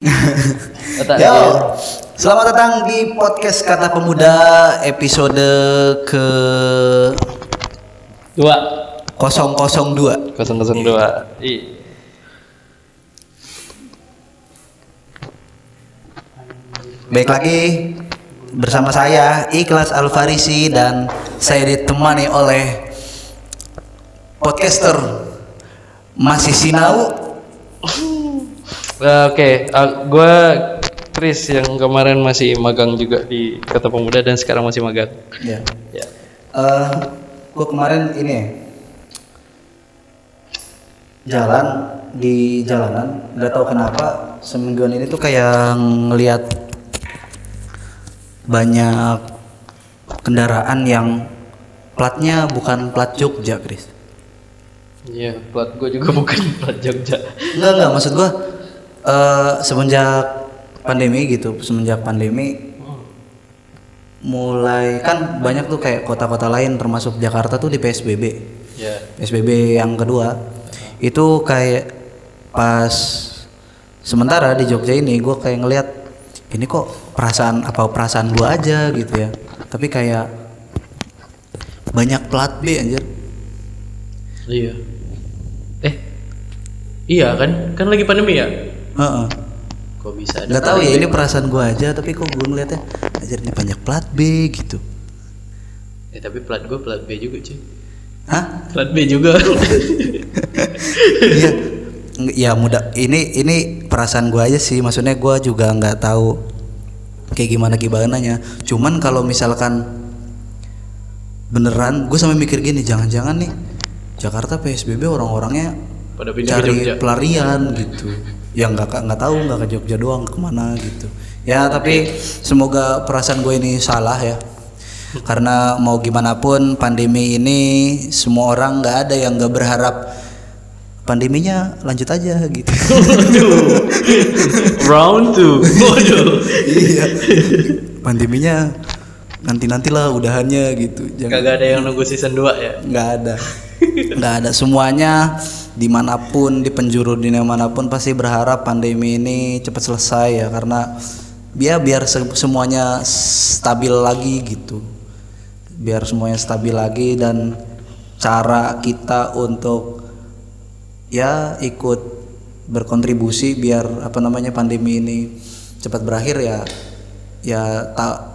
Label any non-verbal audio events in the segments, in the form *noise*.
Yo, selamat datang di podcast Kata Pemuda episode ke Dua. 002. 002 I. Baik lagi bersama saya Ikhlas Alfarisi dan saya ditemani oleh podcaster masih sinau Eh, Oke, gue Chris yang kemarin masih magang juga di Kata Pemuda dan sekarang masih magang. ya. Ya. Eh, gua kemarin ini jalan di jalanan nggak tahu kenapa semingguan ini tuh kayak ngelihat banyak kendaraan yang platnya bukan plat Jogja, Chris. Iya, plat gue juga *laughs* bukan plat Jogja. Enggak enggak maksud gua eh semenjak pandemi gitu, semenjak pandemi mulai kan banyak tuh kayak kota-kota lain termasuk Jakarta tuh di PSBB. Ya. PSBB yang kedua itu kayak pas sementara di Jogja ini gue kayak ngelihat ini kok perasaan apa perasaan gua aja gitu ya tapi kayak banyak plat B anjir Iya. Eh. Iya kan? Kan lagi pandemi ya? Heeh. Kok bisa ada? nggak tahu ya ini perasaan gua aja tapi kok gue ngeliatnya anjir ini banyak plat B gitu Eh tapi plat gue plat B juga cuy. hah Plat B juga. iya ya mudah ini ini perasaan gua aja sih maksudnya gua juga nggak tahu kayak gimana gimananya cuman kalau misalkan beneran gue sampai mikir gini jangan-jangan nih Jakarta PSBB orang-orangnya Pada pindah ke cari pelarian gitu ya nggak nggak tahu nggak ke Jogja doang ke mana gitu. Ya tapi semoga perasaan gue ini salah ya. Karena mau gimana pun pandemi ini semua orang nggak ada yang nggak berharap pandeminya lanjut aja gitu. *laughs* Round 2. Waduh. *laughs* iya. Pandeminya nanti nantilah udahannya gitu. Jangan Kagak ada yang nunggu season 2 ya? nggak ada nggak ada semuanya. Di mana pun di penjuru dunia mana pun pasti berharap pandemi ini cepat selesai ya karena biar biar se- semuanya stabil lagi gitu. Biar semuanya stabil lagi dan cara kita untuk ya ikut berkontribusi biar apa namanya pandemi ini cepat berakhir ya ya tak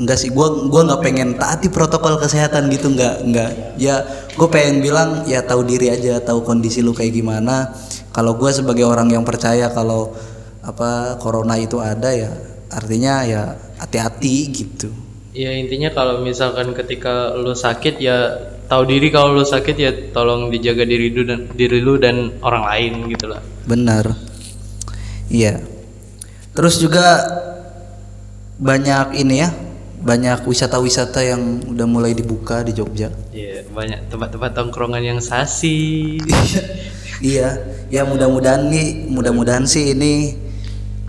enggak sih gua gua nggak pengen taati protokol kesehatan gitu nggak nggak ya gue pengen bilang ya tahu diri aja tahu kondisi lu kayak gimana kalau gue sebagai orang yang percaya kalau apa corona itu ada ya artinya ya hati-hati gitu Ya intinya kalau misalkan ketika lu sakit ya tahu diri kalau lu sakit ya tolong dijaga diri lu dan diri lu dan orang lain gitu lah. Benar. Iya. Terus juga banyak ini ya, banyak wisata-wisata yang udah mulai dibuka di Jogja. Iya, banyak tempat-tempat tongkrongan yang sasi. *laughs* iya, ya mudah-mudahan nih, mudah-mudahan sih ini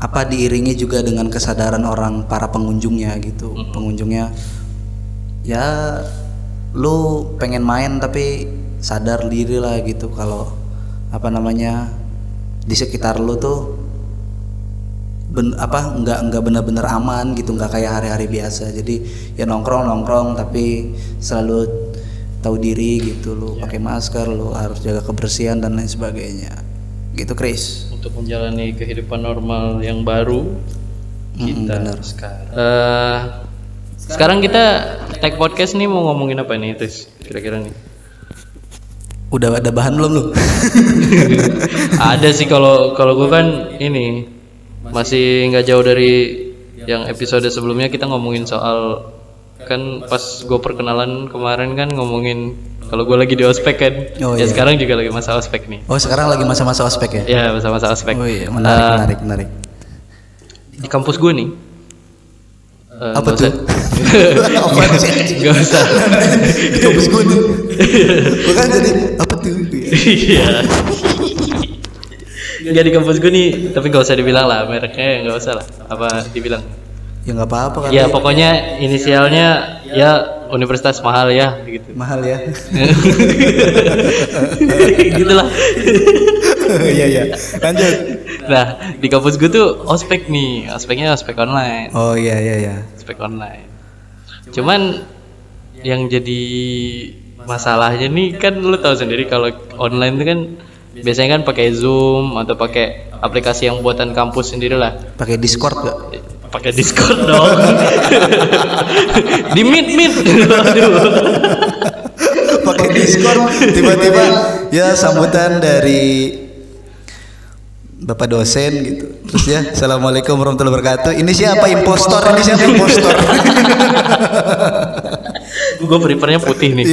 apa diiringi juga dengan kesadaran orang para pengunjungnya gitu. Pengunjungnya ya lu pengen main tapi sadar diri lah gitu kalau apa namanya di sekitar lu tuh ben, apa nggak nggak benar-benar aman gitu nggak kayak hari-hari biasa jadi ya nongkrong nongkrong tapi selalu tahu diri gitu lu pakai masker lu harus jaga kebersihan dan lain sebagainya gitu Chris untuk menjalani kehidupan normal yang baru kita benar. sekarang. Eh, sekarang kita tag podcast nih mau ngomongin apa nih, Tis? Kira-kira nih. udah ada bahan belum lu *laughs* Ada sih kalau kalau gue kan ini masih nggak jauh dari yang episode sebelumnya kita ngomongin soal kan pas gue perkenalan kemarin kan ngomongin kalau gue lagi di ospek kan. Oh, ya iya. sekarang juga lagi masa ospek nih. Oh sekarang lagi masa-masa ospek ya? Ya masa-masa ospek. Oh iya menarik Eh, menarik menarik. di kampus gue nih. Eh, apa tuh? *laughs* apa sih? Nggak usah. Di kampus gue nih Gua kan jadi apa tuh? Iya Gak di kampus gue nih tapi gak usah dibilang lah mereknya nggak usah lah apa dibilang ya nggak apa-apa kan Ya pokoknya inisialnya ya universitas mahal ya gitu. mahal ya *laughs* Gitulah. *laughs* Iya iya. Lanjut. Nah, di kampus gue tuh ospek nih, ospeknya ospek online, Oh iya iya iya. ospek online. Cuman yang jadi masalahnya nih kan lu tahu sendiri kalau online itu kan biasanya kan pakai Zoom atau pakai aplikasi yang buatan kampus sendiri lah. Pakai Discord gak? Pakai Discord dong. *laughs* di Meet Meet. *laughs* Pakai Discord tiba-tiba ya sambutan dari Bapak dosen gitu. Terus ya, Assalamualaikum warahmatullahi wabarakatuh. Ini siapa impostor? Ini siapa impostor? *laughs* gue prefernya putih nih.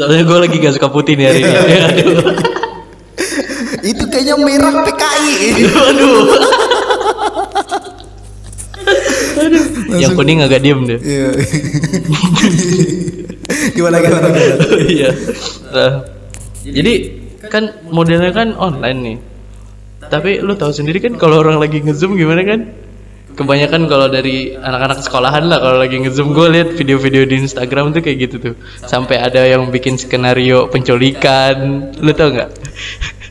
Soalnya gue lagi gak suka putih nih hari ini. *laughs* Aduh. Itu kayaknya merah PKI. Aduh. Yang kuning agak diem deh. Iya. gimana gimana gimana? Iya. Nah, jadi kan modelnya kan online nih. Tapi lu tahu sendiri kan kalau orang lagi ngezoom gimana kan? Kebanyakan kalau dari anak-anak sekolahan lah kalau lagi ngezoom gue lihat video-video di Instagram tuh kayak gitu tuh. Sampai ada yang bikin skenario penculikan. Lu tau nggak?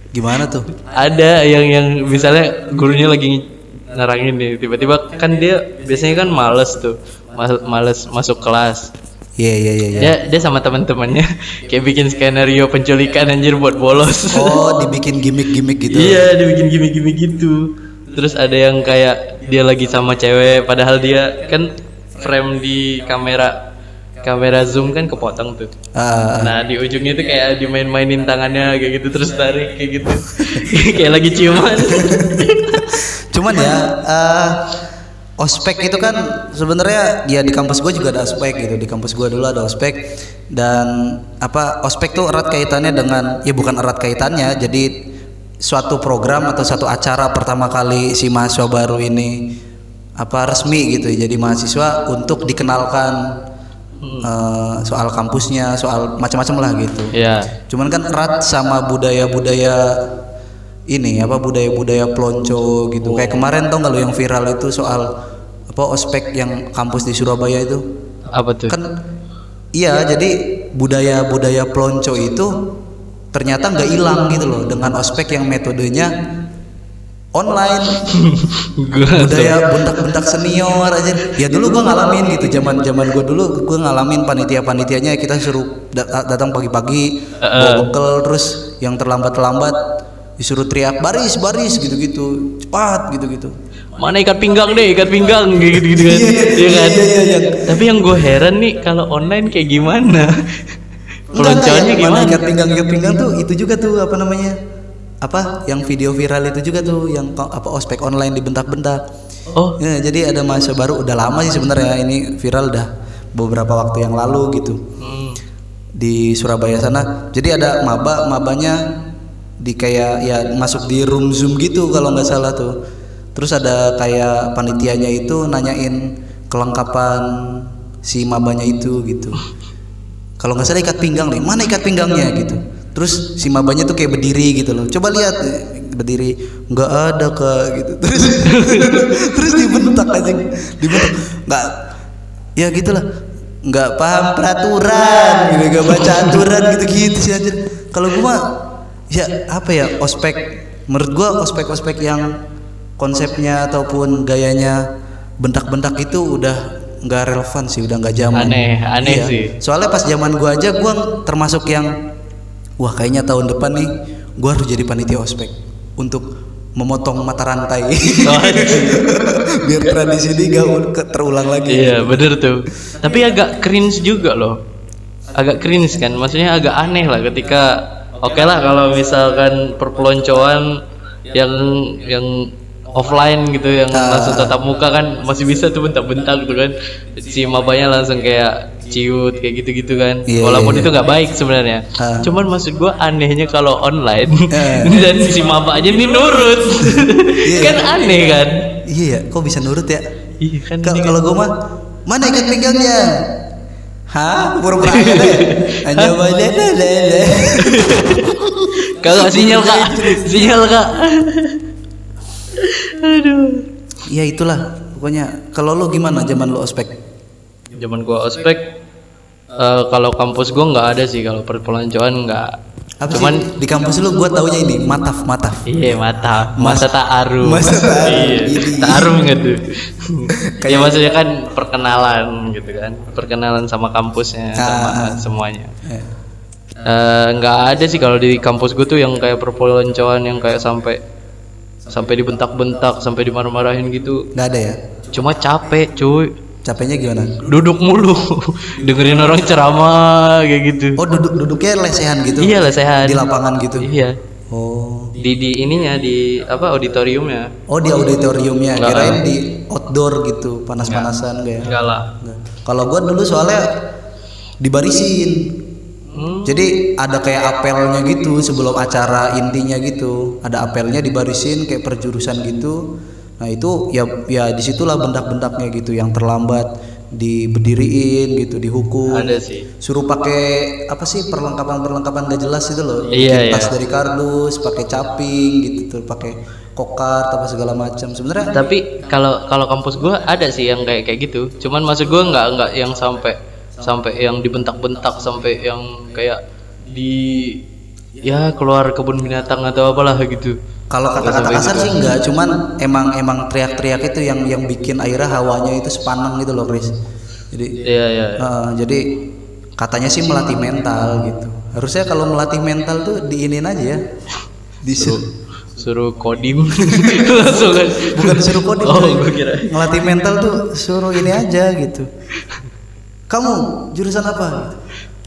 Gimana tuh? ada yang yang misalnya gurunya lagi nerangin nih tiba-tiba kan dia biasanya kan males tuh mal- males masuk kelas Iya iya iya iya. dia dia sama teman-temannya *laughs* kayak bikin skenario penculikan anjir buat bolos Oh, *laughs* dibikin gimmick-gimmick gitu. iya dia bikin gimmick-gimmick gitu terus ada yang kayak dia lagi sama cewek padahal dia kan frame di kamera kamera zoom kan kepotong tuh. Ah, Nah di ujungnya tuh kayak dimain-mainin tangannya kayak gitu terus tarik kayak gitu. *laughs* Kayak lagi ciuman. *laughs* cuman ya eh, ospek itu kan sebenarnya ya di kampus gue juga ada ospek gitu. Di kampus gue dulu ada ospek dan apa ospek tuh erat kaitannya dengan ya bukan erat kaitannya jadi suatu program atau satu acara pertama kali si mahasiswa baru ini apa resmi gitu ya jadi mahasiswa untuk dikenalkan eh, soal kampusnya soal macam-macam lah gitu ya. Cuman kan erat sama budaya-budaya ini apa budaya-budaya pelonco gitu. Kayak kemarin tau nggak lo yang viral itu soal apa ospek yang kampus di Surabaya itu? Apa tuh? Kan iya jadi budaya-budaya pelonco itu ternyata nggak hilang gitu loh dengan ospek yang metodenya online. Gua budaya bentak-bentak senior aja. Ya dulu gua ngalamin gitu zaman zaman gua dulu gua ngalamin panitia panitianya kita suruh dat- datang pagi-pagi bawa bekal terus yang terlambat terlambat disuruh teriak baris baris gitu-gitu. Cepat gitu-gitu. Mana ikat pinggang deh ikat pinggang kayak gitu gitu kan? iya kan tapi yang gue heran nih kalau online kayak gimana Mana gimana ikat pinggang ikat pinggang tuh itu juga tuh apa namanya apa yang video viral itu juga tuh yang apa ospek online dibentak-bentak oh Ya, jadi ada mahasiswa baru udah lama sih sebenarnya ini viral udah beberapa waktu yang lalu gitu hmm. di Surabaya sana. Jadi ada maba, mabanya di kayak ya masuk di room Zoom gitu kalau nggak salah tuh. Terus ada kayak panitianya itu nanyain kelengkapan si mabanya itu gitu. Kalau nggak salah ikat pinggang nih, mana ikat pinggangnya gitu. Terus si mabanya tuh kayak berdiri gitu loh. Coba lihat eh, berdiri, nggak ada kak gitu. *laughs* Terus terus dibentak aja, dibentak. Nggak, ya gitulah. Nggak paham peraturan, gitu, nggak baca aturan gitu-gitu sih aja. Kalau gua ya apa ya ospek. Menurut gua ospek-ospek yang konsepnya ataupun gayanya bentak-bentak itu udah nggak relevan sih, udah nggak zaman. Aneh, aneh Iya. sih. Soalnya pas zaman gua aja gua termasuk yang wah kayaknya tahun depan nih gua harus jadi panitia ospek untuk memotong mata rantai. *laughs* Biar tradisi ini gak terulang lagi. iya bener tuh tapi agak cringe juga loh agak cringe kan maksudnya agak aneh lah ketika oke lah kalau misalkan perpeloncoan yang yang offline gitu yang Ah. langsung tatap muka kan masih bisa tuh bentak-bentak tuh kan si mabanya langsung kayak ciut kayak gitu-gitu kan Iya, walaupun iya, itu nggak baik sebenarnya Ah. cuman maksud gua anehnya kalau online *laughs* Eh. dan si mabanya ini nurut Iya. kan aneh kan Iya ya, kok bisa nurut ya? iya kan kan- Kalau gua mah mana ikat pinggangnya? *laughs* Hah? Pura-pura aja deh. Hanya. Kagak sinyal kak, sinyal kak. Aduh. Ya itulah pokoknya. Kalau lu gimana zaman lu ospek? Zaman gua ospek, eh, kalau kampus gua nggak ada sih kalau perpeloncoan nggak Apa Cuman sih? di kampus lu gua taunya ini mataf mataf. Iya mata masa ta'aruf Masa ta'aruf, Iya ta'aruf nggak tuh *laughs* Kayak- Kayak maksudnya kan perkenalan gitu kan Perkenalan sama kampusnya Sama Ah. semuanya Eh, Eh, nggak ada sih kalau di kampus gue tuh yang kayak perpeloncoan yang kayak sampai sampai dibentak-bentak sampai dimarah-marahin gitu nggak ada ya? cuma capek cuy Capeknya gimana? duduk mulu *laughs* dengerin orang ceramah kayak gitu Oh duduk duduknya lesehan gitu? iya lah sehat Di lapangan gitu? iya Oh. di di ininya di apa auditoriumnya Oh di auditoriumnya, Nggak. kirain di outdoor gitu, panas-panasan kayak. enggak lah Kalau gua dulu soalnya dibarisin. Hmm. Jadi ada kayak apelnya gitu sebelum acara intinya gitu. Ada apelnya dibarisin kayak perjurusan gitu. Nah itu ya ya di situlah bentak-bentaknya gitu yang terlambat diberdiriin gitu dihukum ada sih suruh pakai apa sih perlengkapan perlengkapan gak jelas itu loh Iya, Bikin tas iya. dari kardus pakai caping gitu tuh pakai kokart apa segala macam sebenarnya tapi kalau kalau kampus gua ada sih yang kayak kayak gitu cuman maksud gua nggak nggak yang sampai sampai yang dibentak-bentak sampai yang kayak di ya keluar kebun binatang atau apalah gitu. Kalau kata-kata kasar sih enggak cuman emang emang teriak-teriak itu yang yang bikin akhirnya hawanya itu sepanang gitu loh Chris jadi iya iya eh, jadi katanya sih melatih mental gitu. Harusnya kalau melatih mental tuh diinin aja ya. Disuruh suruh kodim *laughs* langsung kan bukan disuruh kode oh kira. Ngelatih mental tuh suruh ini aja gitu kamu jurusan apa?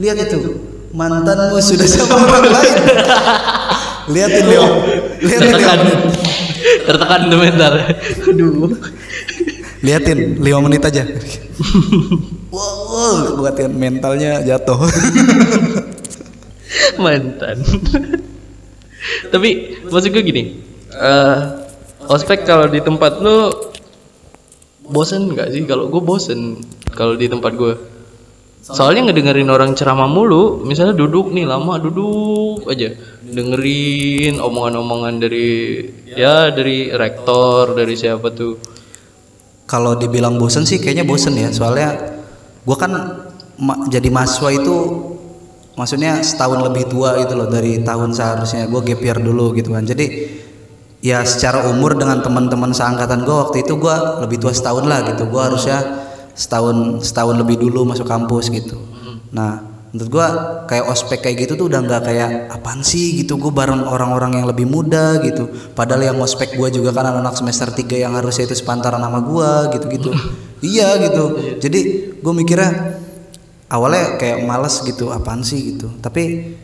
Lihat itu. mantanmu sudah sama orang lain. Lihatin Leo lihatin tertekan. Leo tertekan sebentar aduh. Lihatin lima menit aja. Wow, buatin mentalnya jatuh. Mantan. Tapi maksud gue gini. Eh ospek kalau di tempat lu bosen nggak sih? Kalau gue bosen kalau di tempat gue soalnya ngedengerin orang ceramah mulu misalnya duduk nih lama duduk aja. Dengerin omongan-omongan dari ya dari rektor dari siapa tuh. Kalau dibilang bosen sih kayaknya bosen ya. Soalnya gua kan ma- jadi mahasiswa itu maksudnya setahun lebih tua gitu loh dari tahun seharusnya. Gue gap year dulu gitu kan. Jadi ya secara umur dengan teman-teman seangkatan gue waktu itu gue lebih tua setahun lah gitu. Gue harusnya setahun setahun lebih dulu masuk kampus gitu. Nah menurut gue kayak ospek kayak gitu tuh udah nggak kayak apaan sih? gitu. Gue bareng orang-orang yang lebih muda gitu. Padahal yang ospek gue juga kan anak-anak semester 3 yang harusnya itu sepantaran sama gue gitu-gitu. *laughs* Iya gitu. Jadi gue mikirnya awalnya kayak males gitu apaan sih? gitu. Tapi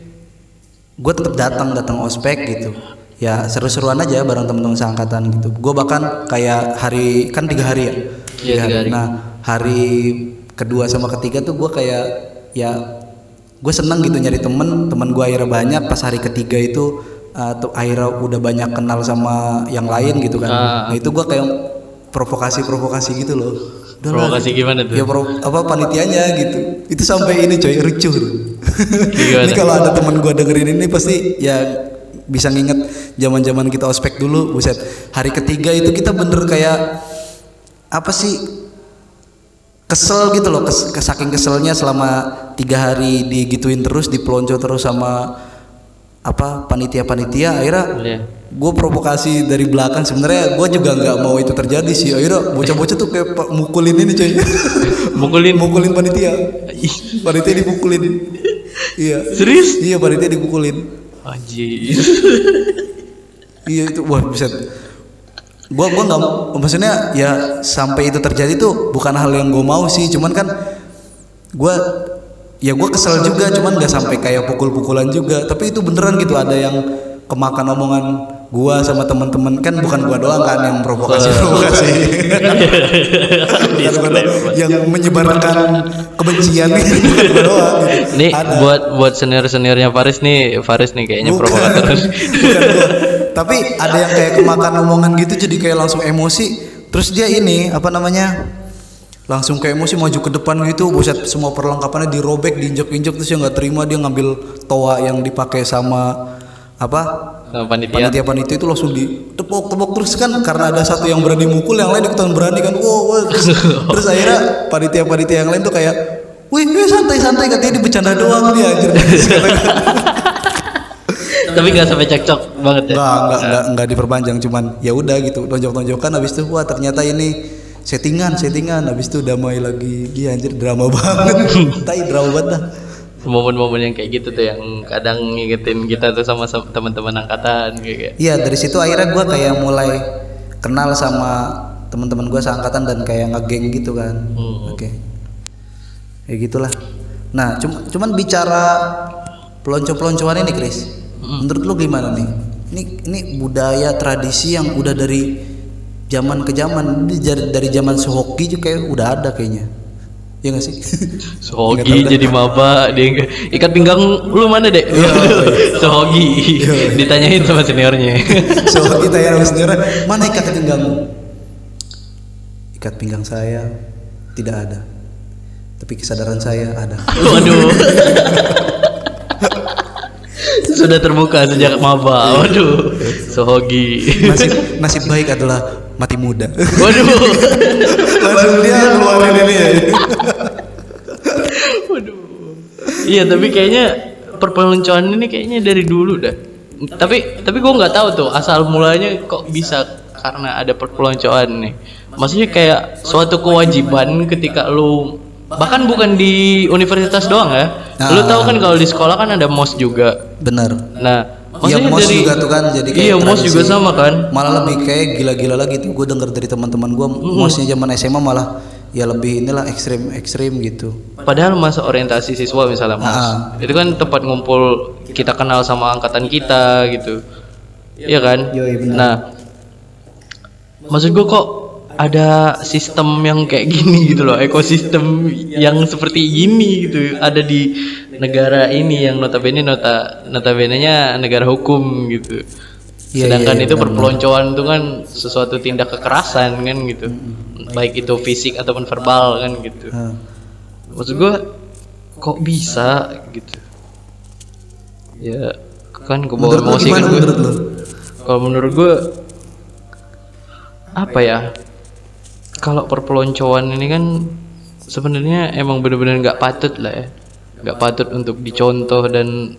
gue tetap datang datang ospek gitu. Ya seru-seruan aja bareng temen-temen seangkatan gitu. Gue bahkan kayak hari kan tiga hari ya? Iya, tiga hari. nah hari kedua sama ketiga tuh gue kayak ya gue seneng gitu nyari temen. Temen gue akhirnya banyak. Pas hari ketiga itu uh, tuh akhirnya udah banyak kenal sama yang lain gitu kan. Ah. nah itu gue kayak provokasi-provokasi gitu loh. Udah lah, provokasi gimana tuh? Ya pro, apa panitianya gitu. Itu sampai ini coy ricuh. *laughs* Ini kalau ada teman gua dengerin ini pasti ya bisa nginget zaman zaman kita ospek dulu buset. Hari ketiga itu kita bener kayak apa sih kesel gitu loh kes, saking keselnya selama tiga hari digituin terus dipelonco terus sama apa panitia-panitia akhirnya Iya. gue provokasi dari belakang. Sebenarnya gue juga nggak mau itu terjadi sih. Akhirnya bocah-bocah tuh kayak mukulin ini coy. *laughs* Mukulin. Mukulin panitia. Panitia dipukulin. Iya. Serius? Iya panitia dipukulin. Anjir. *laughs* Iya itu wah buset gua gua nggak maksudnya ya sampai itu terjadi tuh bukan hal yang gue mau sih cuman kan gua ya gua kesel juga cuman nggak sampai kayak pukul-pukulan juga tapi itu beneran gitu ada yang kemakan omongan gua sama teman-teman kan bukan gua doang kan yang provokasi provokasi *laughs* Bukan gua doang yang menyebarkan kebencian gitu bukan doang gitu. nih Ada. buat buat senior seniornya Faris nih Faris nih kayaknya Bukan. provokator *laughs* Bukan gua. Tapi ada yang kayak kemakan omongan gitu jadi kayak langsung emosi. Terus dia ini apa namanya? Langsung kayak emosi maju ke depan gitu, buset semua perlengkapannya dirobek, diinjek-injek terus dia nggak terima dia ngambil toa yang dipakai sama apa? Sama panitia Panitia-panitia itu langsung ditepok-tepok terus kan karena ada satu yang berani mukul yang lain ikutan berani kan. Wow, wow. Terus, terus akhirnya panitia-panitia yang lain tuh kayak Wih, wih santai-santai katanya dia bercanda doang dia anjir. *laughs* Tapi nggak sampai cekcok banget ya. Enggak, enggak, enggak, enggak diperpanjang cuman ya udah gitu tonjok-tonjokan habis itu wah ternyata ini settingan settingan habis itu damai lagi. Iya anjir drama *laughs* banget. Tai drama banget dah. Momen-momen yang kayak gitu tuh yang kadang ngingetin kita tuh sama, sama teman-teman angkatan kayak. iya dari situ akhirnya gua kayak mulai kenal sama teman-teman gua seangkatan dan kayak ngegeng gitu kan. Hmm. oke. Ya gitulah. Nah cum- cuman bicara pelonco-peloncoan ini Chris menurut lu gimana nih? Ini ini budaya tradisi yang udah dari zaman ke zaman Ini dari, dari zaman sehoki juga kayak udah ada kayaknya. Ya nggak sih? *laughs* Sohogi jadi maba dia ikat pinggang lu mana dek? Sohogi ditanyain sama seniornya. *laughs* sehoki tanya sama *laughs* seniornya mana ikat pinggangmu ikat pinggang saya. Tidak ada. Tapi kesadaran saya ada. Waduh. Sudah terbuka sejak maba. Waduh. Sohogi. nasib nasib baik adalah mati muda Waduh. *laughs* langsung dia keluarin ini ya Waduh. Iya tapi kayaknya perpeloncoan ini kayaknya dari dulu dah. Tapi tapi gue nggak tahu tuh asal mulanya kok bisa karena ada perpeloncoan nih. Maksudnya kayak suatu kewajiban ketika lu bahkan bukan di universitas doang ya. Lu tahu kan kalau di sekolah kan ada mos juga. benar Nah, Iya mos dari juga tuh kan jadi kayak Iya, mos juga sama kan. malah lebih kayak gila-gila lagi tuh. Gue denger dari teman-teman gue mosnya zaman SMA malah ya lebih inilah ekstrim ekstrim gitu. Padahal masa orientasi siswa misalnya mas, Ah. itu kan tempat ngumpul kita kenal sama angkatan kita gitu, Iya kan? Nah, maksud gue kok ada sistem yang kayak gini gitu loh, ekosistem yang seperti gini gitu, ada di negara ini yang notabene nota notabene-nya negara hukum gitu. Iya, Sedangkan iya, itu perpeloncoan itu kan sesuatu tindak kekerasan kan gitu, baik itu fisik ataupun verbal kan gitu. Nah, maksud gue kok bisa gitu? Ya kan gue bawa emosi kan. gue lu? Kalau menurut gue apa ya kalau perpeloncoan ini kan sebenarnya emang bener-bener nggak patut lah ya. Nggak patut untuk dicontoh dan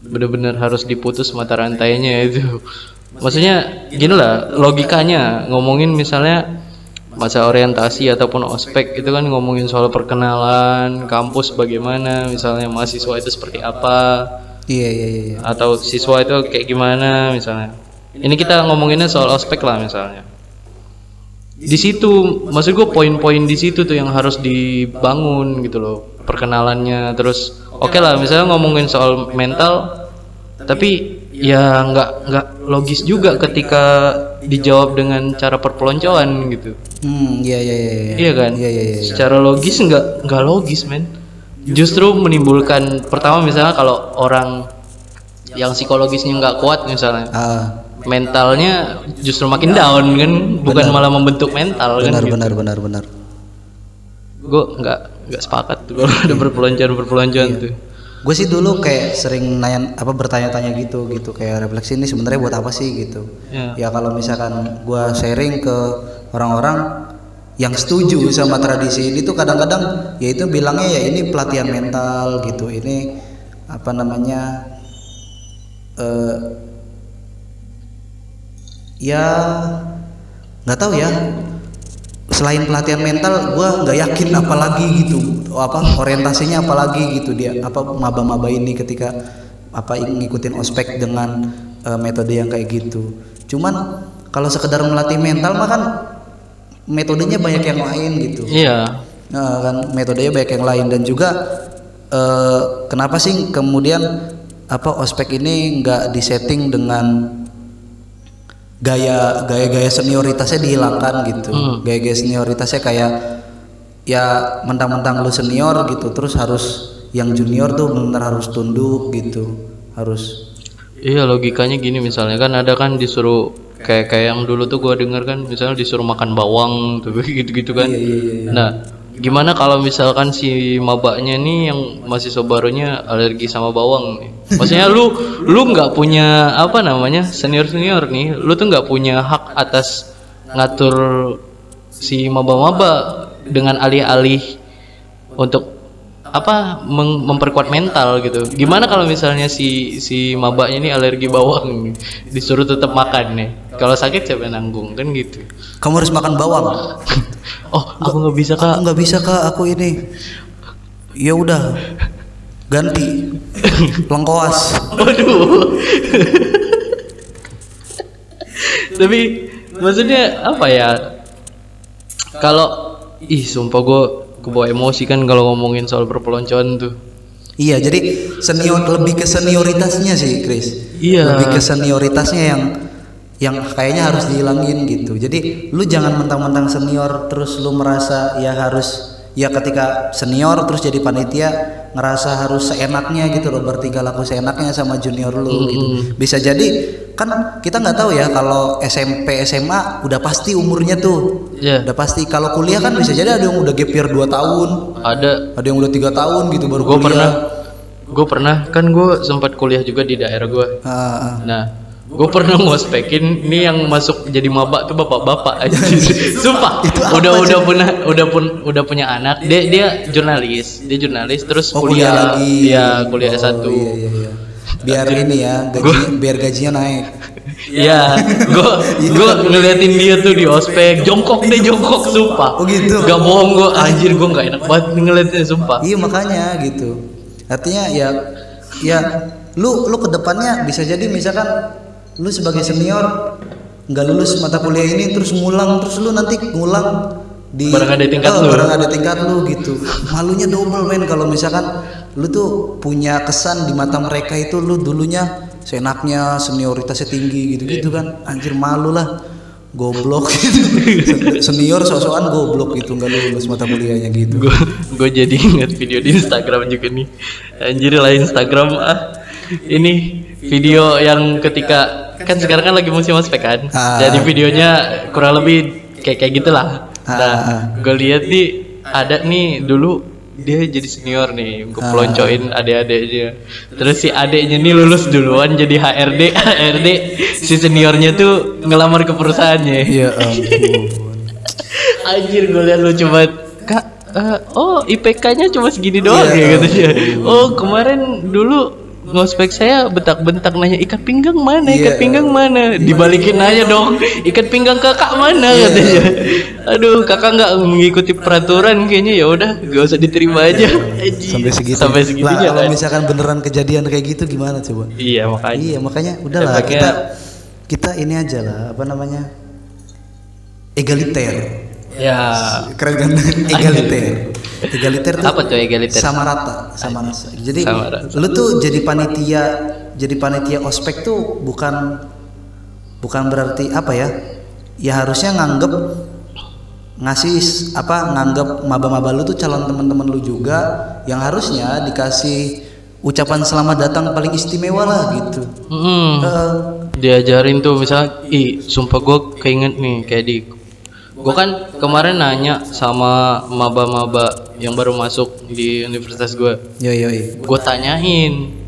bener-bener harus diputus mata rantainya itu. Maksudnya gini lah logikanya. Ngomongin misalnya masa orientasi ataupun ospek itu kan ngomongin soal perkenalan kampus bagaimana misalnya mahasiswa itu seperti apa. Iya iya iya iya. atau siswa itu kayak gimana misalnya. Ini kita ngomonginnya soal ospek lah misalnya di situ maksud gue poin-poin di situ tuh yang harus dibangun gitu loh perkenalannya. Terus oke lah misalnya ngomongin soal mental tapi ya nggak nggak logis juga ketika dijawab dengan cara perpeloncoan gitu. Hmm iya iya iya iya. iya kan? Iya iya iya. Secara logis nggak nggak logis men. Justru menimbulkan pertama misalnya kalau orang yang psikologisnya nggak kuat misalnya ah mentalnya justru makin down kan? Bukan malah membentuk mental kan benar gitu. benar benar benar. Gue nggak nggak sepakat tuh kalau ada perpeloncoan perpeloncoan tuh. Gue sih dulu kayak sering nanya apa bertanya-tanya gitu gitu. Kayak refleksi ini sebenarnya buat apa sih gitu. Ya. ya kalau misalkan gue sharing ke orang-orang yang setuju sama tradisi ini tuh kadang-kadang ya itu bilangnya ya ini pelatihan mental gitu. Ini apa namanya eh ya nggak tahu ya. Selain pelatihan mental gue nggak yakin apalagi gitu. Apa orientasinya apalagi gitu dia apa maba-maba ini ketika apa ngikutin ospek dengan eh, metode yang kayak gitu. Cuman kalau sekedar melatih mental mah kan metodenya banyak yang lain gitu. Iya. Nah, kan metodenya banyak yang lain. Dan juga eh, kenapa sih kemudian apa ospek ini nggak disetting dengan gaya gaya gaya senioritasnya dihilangkan gitu. Gaya gaya senioritasnya kayak ya mentang-mentang lu senior gitu terus harus yang junior tuh benar harus tunduk gitu harus. Iya logikanya gini misalnya kan ada kan disuruh kayak kayak yang dulu tuh gua denger kan misalnya disuruh makan bawang tuh *laughs* gitu gitu kan nah gimana kalau misalkan si mabaknya nih yang mahasiswa barunya alergi sama bawang nih maksudnya lu lu nggak punya apa namanya senior senior nih lu tuh nggak punya hak atas ngatur si maba-maba dengan alih-alih untuk apa memperkuat mental gitu. Gimana kalau misalnya si si mabaknya ini alergi bawang disuruh tetap makan nih. Kalau sakit siapa yang nanggung kan gitu. Kamu harus makan bawang. *laughs* Oh, aku nggak bisa Aku kak. nggak bisa kak, aku ini. Ya udah, ganti lengkoas. Waduh. Tapi maksudnya apa ya? Kalau ih sumpah gue kebawa emosi kan kalau ngomongin soal perpeloncoan tuh. Iya, jadi senior lebih ke senioritasnya sih, Chris. Iya. Lebih ke senioritasnya yang yang kayaknya harus dihilangin gitu. Jadi lu jangan mentang-mentang senior terus lu merasa ya harus ya ketika senior terus jadi panitia ngerasa harus seenaknya gitu loh bertingkah laku seenaknya sama junior lu gitu. Bisa jadi kan kita nggak tahu ya kalau SMP SMA udah pasti umurnya tuh. Iya. Udah pasti kalau kuliah kan bisa jadi ada yang udah gap year 2 tahun, Ada ada yang udah tiga tahun gitu baru gue kuliah. pernah gue pernah kan gue sempat kuliah juga di daerah gue. Ah, ah. Nah, gue pernah ngospekin ini yang masuk jadi mabak tuh bapak-bapak aja. *laughs* Sumpah, Itu udah udah punya udah pun udah punya anak. Dia dia jurnalis, dia jurnalis terus Oh, kuliah, kuliah lagi. Iya, kuliah Oh, S1. Iya, iya, iya. Biar ini ya, *laughs* gaji, biar gajinya naik. Iya, gue *laughs* gue ngeliatin dia tuh di ospek, jongkok deh jongkok sumpah. Oh, gitu? Gak bohong gue, anjir gue gak enak banget ngeliatin sumpah. Iya makanya gitu. Artinya ya ya lu lu ke depannya bisa jadi misalkan lu sebagai senior nggak lulus mata kuliah ini terus ngulang terus lu nanti ngulang di Barang ada tingkat Oh, lu. barang ada tingkat lu gitu. Malunya double men kalau misalkan lu tuh punya kesan di mata mereka itu lu dulunya senaknya senioritasnya tinggi gitu gitu kan. Anjir malu lah. Goblok. Gitu *laughs* senior sosokan goblok gitu nggak lulus mata kuliahnya gitu. Gue jadi ingat video di Instagram juga nih. Anjir lah Instagram ah. Ini video yang ketika kan sekarang kan lagi musim ospek kan? Ah. jadi videonya kurang lebih kayak kayak gitulah. Ah, nah ah. gue lihat nih ada nih dulu dia jadi senior nih gue Ah. peloncoin adik-adiknya terus si adiknya nih lulus duluan jadi HRD HRD *laughs* si seniornya tuh ngelamar ke perusahaannya. Ya *laughs* ampun. Anjir gue liat lucu banget. Kak eh, Oh IPK-nya cuma segini doang Iya, ya katanya. Oh kemarin dulu ngospek saya bentak-bentak nanya ikat pinggang mana? Ikat Iya. pinggang mana? dibalikin aja dong ikat pinggang kakak mana? Iya. katanya. Aduh kakak nggak mengikuti peraturan kayaknya ya udah gak usah diterima aja. Anjir. sampai segitu. Sampai lah segitunya kalau kan misalkan beneran kejadian kayak gitu gimana coba? Iya makanya. Iya makanya udahlah Efeknya- kita kita ini aja lah apa namanya egaliter. Ya. Keren kan? Egaliter egaliter tuh Apa tuh egaliter? sama rata sama rata jadi Sama rata. lu tuh jadi panitia jadi panitia ospek tuh bukan bukan berarti apa ya ya harusnya nganggep ngasih apa nganggep maba-maba lu tuh calon teman-teman lu juga yang harusnya dikasih ucapan selamat datang paling istimewa lah gitu Mm-mm. Eh, diajarin tuh misalnya ih sumpah gue keinget nih kayak di gue kan kemarin nanya sama maba-maba yang baru masuk di universitas gue yo yo yo. gue tanyain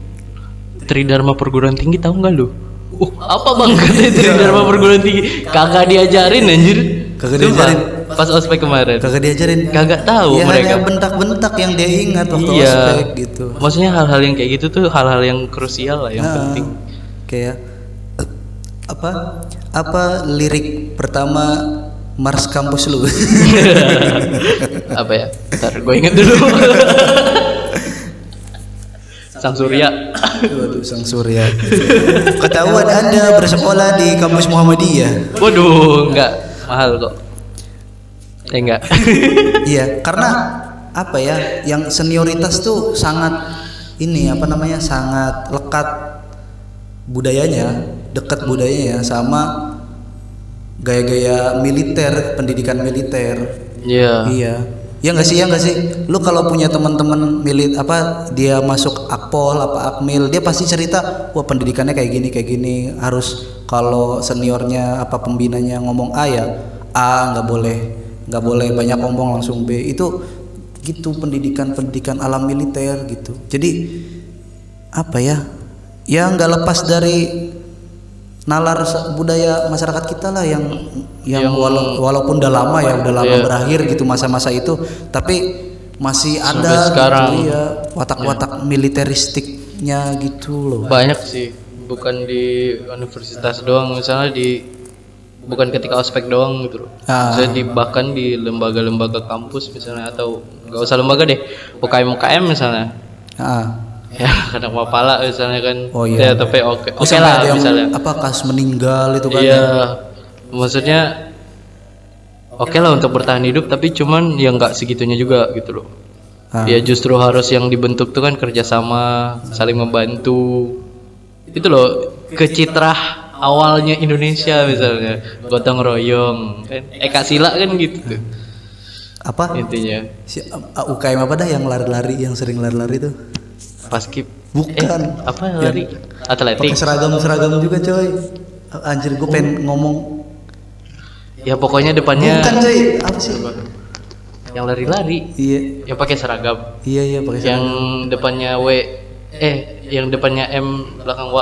Tridharma perguruan tinggi tahu nggak lu? Uh apa bang? Katanya *laughs* Tridharma perguruan tinggi. Kagak diajarin anjir. Kagak diajarin. pas ospek kemarin. Kagak diajarin. Kagak tahu ya mereka. hanya bentak-bentak yang dia ingat waktu iya. ospek gitu. Maksudnya hal-hal yang kayak gitu tuh hal-hal yang krusial lah yang Nah, penting. kayak eh, apa apa lirik pertama Mars kampus lu. *laughs* Apa ya? Ntar gue inget dulu. *laughs* Sang surya. Waduh, sang surya. *laughs* Ketahuan anda bersekolah di kampus Muhammadiyah. Waduh enggak. Mahal kok. Eh enggak. Iya karena apa ya yang senioritas tuh sangat ini apa namanya sangat lekat budayanya dekat budayanya sama gaya-gaya militer pendidikan militer Iya Iya. Ya nggak sih ya nggak sih. Lu kalau punya teman-teman milit apa dia masuk akpol apa akmil dia pasti cerita wah pendidikannya kayak gini kayak gini harus kalau seniornya apa pembinanya ngomong A ya A nggak boleh nggak boleh banyak ngomong langsung B itu gitu pendidikan pendidikan alam militer gitu. Jadi apa ya? Ya nggak lepas dari nalar budaya masyarakat kita lah yang yang, wala- walaupun udah lama ya udah lama Iya. berakhir gitu masa-masa itu tapi masih Sampai ada sekarang. gitu ya watak-watak militeristiknya gitu loh banyak sih bukan di universitas doang misalnya di bukan ketika ospek doang gitu loh Ah. Misalnya di bahkan di lembaga-lembaga kampus misalnya atau nggak usah lembaga deh UKM UKM misalnya Ah. Ya *laughs* kadang mapala misalnya kan. Oh, iya. ya tapi oke oke Sampai lah yang misalnya. apa kasus meninggal itu kan iya maksudnya oke lah untuk bertahan hidup tapi cuman ya nggak segitunya juga gitu loh. Ah. ya justru harus yang dibentuk tuh kan kerjasama saling membantu. Itu loh kecitrah awalnya Indonesia misalnya. Gotong royong kan? Eka Sila kan gitu tuh. Apa? Intinya. Si uh, UKM apa dah yang lari-lari yang sering lari-lari itu paskip bukan. eh, apa lari? Atletik. Pakai seragam-seragam juga coy. Anjir gue pengen ngomong. Ya pokoknya depannya bukan coy. Apa sih? Yang lari-lari. Iya. Yang pakai seragam. Iya iya pakai seragam. yang depannya W. Eh yang depannya M belakang W.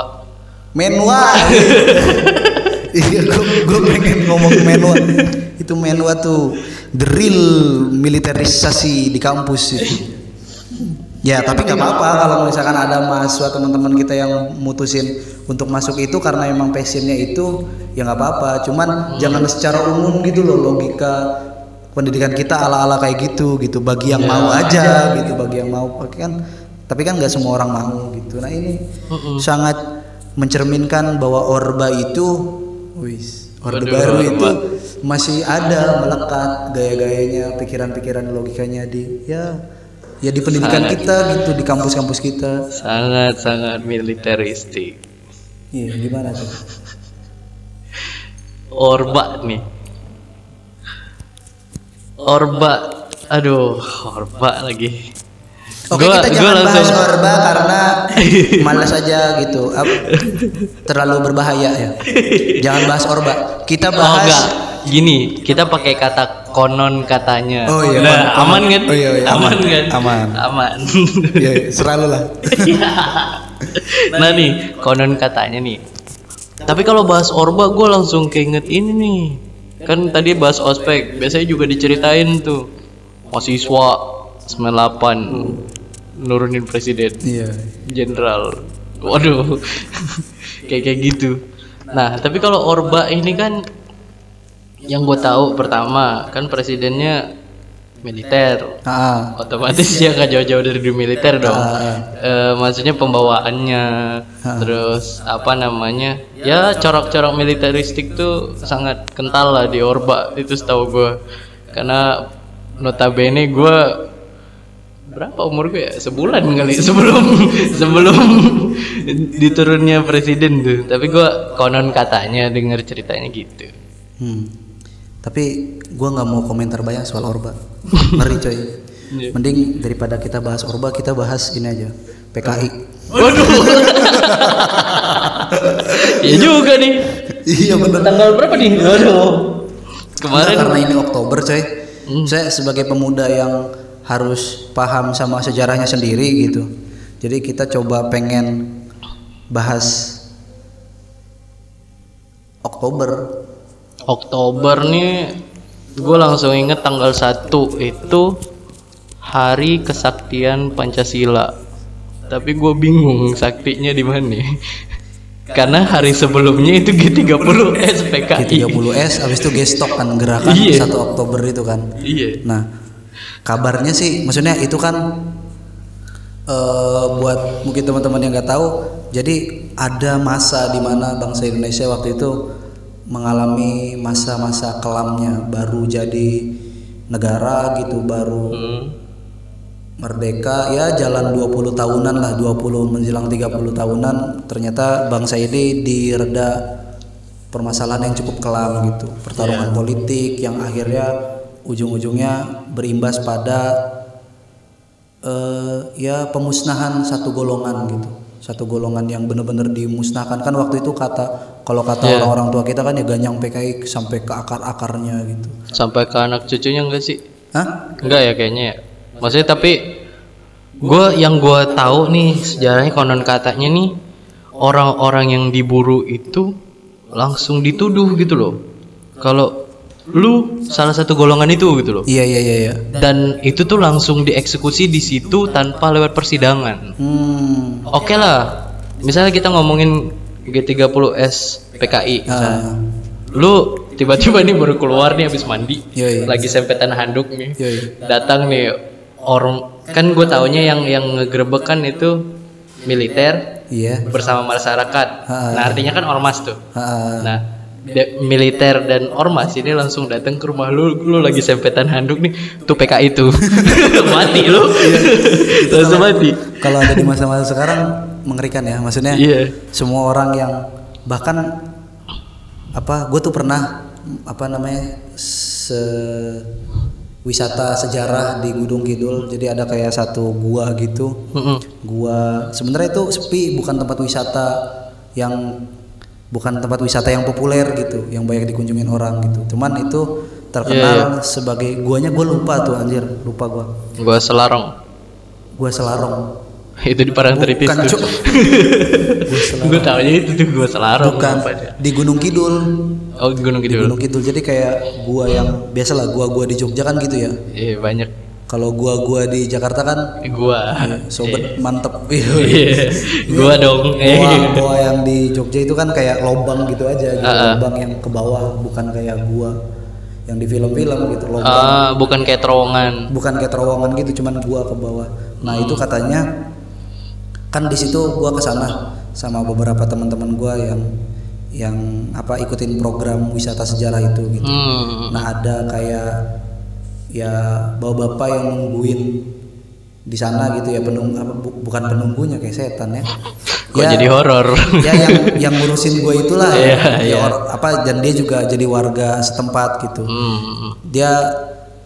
Menwa *laughs* iya gue gue pengen ngomong menwa itu menwa tuh real militerisasi di kampus itu ya tapi nggak apa-apa kalau misalkan ada mahasiswa teman-teman kita yang mutusin untuk masuk itu karena emang passionnya itu ya nggak apa-apa. Cuman jangan secara umum gitu loh logika pendidikan kita ala-ala kayak gitu gitu. Bagi yang mau aja gitu bagi yang mau Oke kan? Tapi kan nggak semua orang mau gitu. Nah ini sangat mencerminkan bahwa orba itu wis orde baru Orba. itu masih ada melekat gaya-gayanya pikiran-pikiran logikanya di ya ya di pendidikan Sangat. kita gitu di kampus-kampus kita. Sangat sangat militeristik. Iya gimana tuh? Orba nih. Orba aduh Orba lagi. Oke Gua- kita gua jangan langsung- bahas orba karena malas aja gitu. *laughs* Terlalu berbahaya ya. Jangan bahas orba kita oh bahas enggak gini kita pakai kata konon katanya. Oh iya, Nah, aman, aman kan? Oh iya, iya, aman. Aman. kan? Aman. aman. Ya selalu lah. Nah nih konon katanya nih. Tapi kalau bahas orba gue langsung keinget ini nih. Kan tadi bahas ospek biasanya juga diceritain tuh. Mahasiswa 98 nurunin presiden iya. jenderal. Waduh *laughs* kayak kayak gitu. Nah tapi kalau orba ini kan yang gue tahu pertama kan presidennya militer ah otomatis dia gak jauh-jauh dari dunia militer dong. Eh, maksudnya pembawaannya, terus apa namanya? Ya corak-corak militeristik tuh sangat kental lah di Orba itu setahu gue. Karena notabene gue berapa umur gue ya sebulan kali *laughs* sebelum sebelum diturunnya presiden tuh tapi gue konon katanya dengar ceritanya gitu Hmm. Tapi gua nggak mau komentar banyak soal Orba. *laughs* Ngeri coy. Iya. Mending daripada kita bahas Orba, kita bahas ini aja. PKI. waduh *laughs* ya juga nih iya bener. tanggal berapa nih waduh Kemarin kemarin karena ini Oktober coy. Saya sebagai pemuda yang harus paham sama sejarahnya sendiri gitu. Jadi kita coba pengen bahas Oktober. Oktober nih gue langsung inget tanggal 1 itu hari kesaktian Pancasila tapi gue bingung saktinya di mana *laughs* karena hari sebelumnya itu G30S PKI G30S habis itu gestok kan gerakan Iya. 1 Oktober itu kan. iya Nah, kabarnya sih, maksudnya itu kan eh, buat mungkin teman-teman yang nggak tahu, jadi ada masa di mana bangsa Indonesia waktu itu mengalami masa-masa kelamnya, baru jadi negara gitu, baru Hmm. merdeka. Ya jalan 20 tahunan lah 20 menjelang 30 tahunan ternyata bangsa ini direda permasalahan yang cukup kelam gitu. Pertarungan politik yang akhirnya ujung-ujungnya berimbas pada eh, ya pemusnahan satu golongan gitu. Satu golongan yang benar-benar dimusnahkan. Kan waktu itu kata kalau kata Iya. orang-orang tua kita kan ya ganyang PKI sampai ke akar-akarnya gitu sampai ke anak cucunya enggak sih Hah? enggak ya kayaknya ya maksudnya tapi gue yang gue tahu nih sejarahnya konon katanya nih orang-orang yang diburu itu langsung dituduh gitu loh kalau lu salah satu golongan itu gitu loh. Iya iya iya iya. Dan itu tuh langsung dieksekusi di situ tanpa lewat persidangan. Hmm. Oke lah. Misalnya kita ngomongin G30S PKI misalnya. Ah. Lu tiba-tiba nih baru keluar nih habis mandi. Yoi. Lagi sempetan handuk nih. Yoi. Datang nih orang kan gue taunya yang yang ngegerebek kan itu militer Iya. bersama masyarakat. Ah. Nah, artinya kan ormas tuh. Ah, Nah, de- militer dan ormas ini langsung datang ke rumah lu, lu lagi sempetan handuk nih, tuh PKI itu. *laughs* mati lu. langsung mati. Kalau ada di masa-masa sekarang mengerikan ya. Maksudnya Iya. semua orang yang bahkan apa gue tuh pernah apa namanya se wisata sejarah di Gunung Kidul jadi ada kayak satu gua gitu gua sebenarnya itu sepi bukan tempat wisata yang bukan tempat wisata yang populer gitu yang banyak dikunjungin orang gitu cuman itu terkenal sebagai guanya gue lupa tuh anjir lupa gua Gua selarong. gua selarong itu di Parangtritis Bukan, tuh. Cuk. Gua. Gue tau aja itu tuh gua selarong. bukan di Gunung Kidul Oh, Gunung di Kidul. Gunung Kidul jadi kayak gua yang biasa lah gua-gua di Jogja kan gitu ya Iya, banyak. kalau gua-gua di Jakarta kan Gua. sobat mantep Iya. Gua dong. Goa, Eh. goa yang di Jogja itu kan kayak lobang gitu aja gitu. Ah, ah. lobang yang ke bawah bukan kayak gua yang di film-film gitu lobang Ah, bukan kayak terowongan. bukan kayak terowongan gitu cuman gua ke bawah nah itu katanya kan di situ gua ke sana sama beberapa teman-teman gua yang yang apa ikutin program wisata sejarah itu gitu Hmm. nah ada kayak ya bapak-bapak yang nungguin di sana gitu ya penung apa bu- bukan penunggunya kayak setan ya Kok jadi horor? ya yang yang ngurusin gue itulah Iya, ya or- apa dan dia juga jadi warga setempat gitu Hmm. dia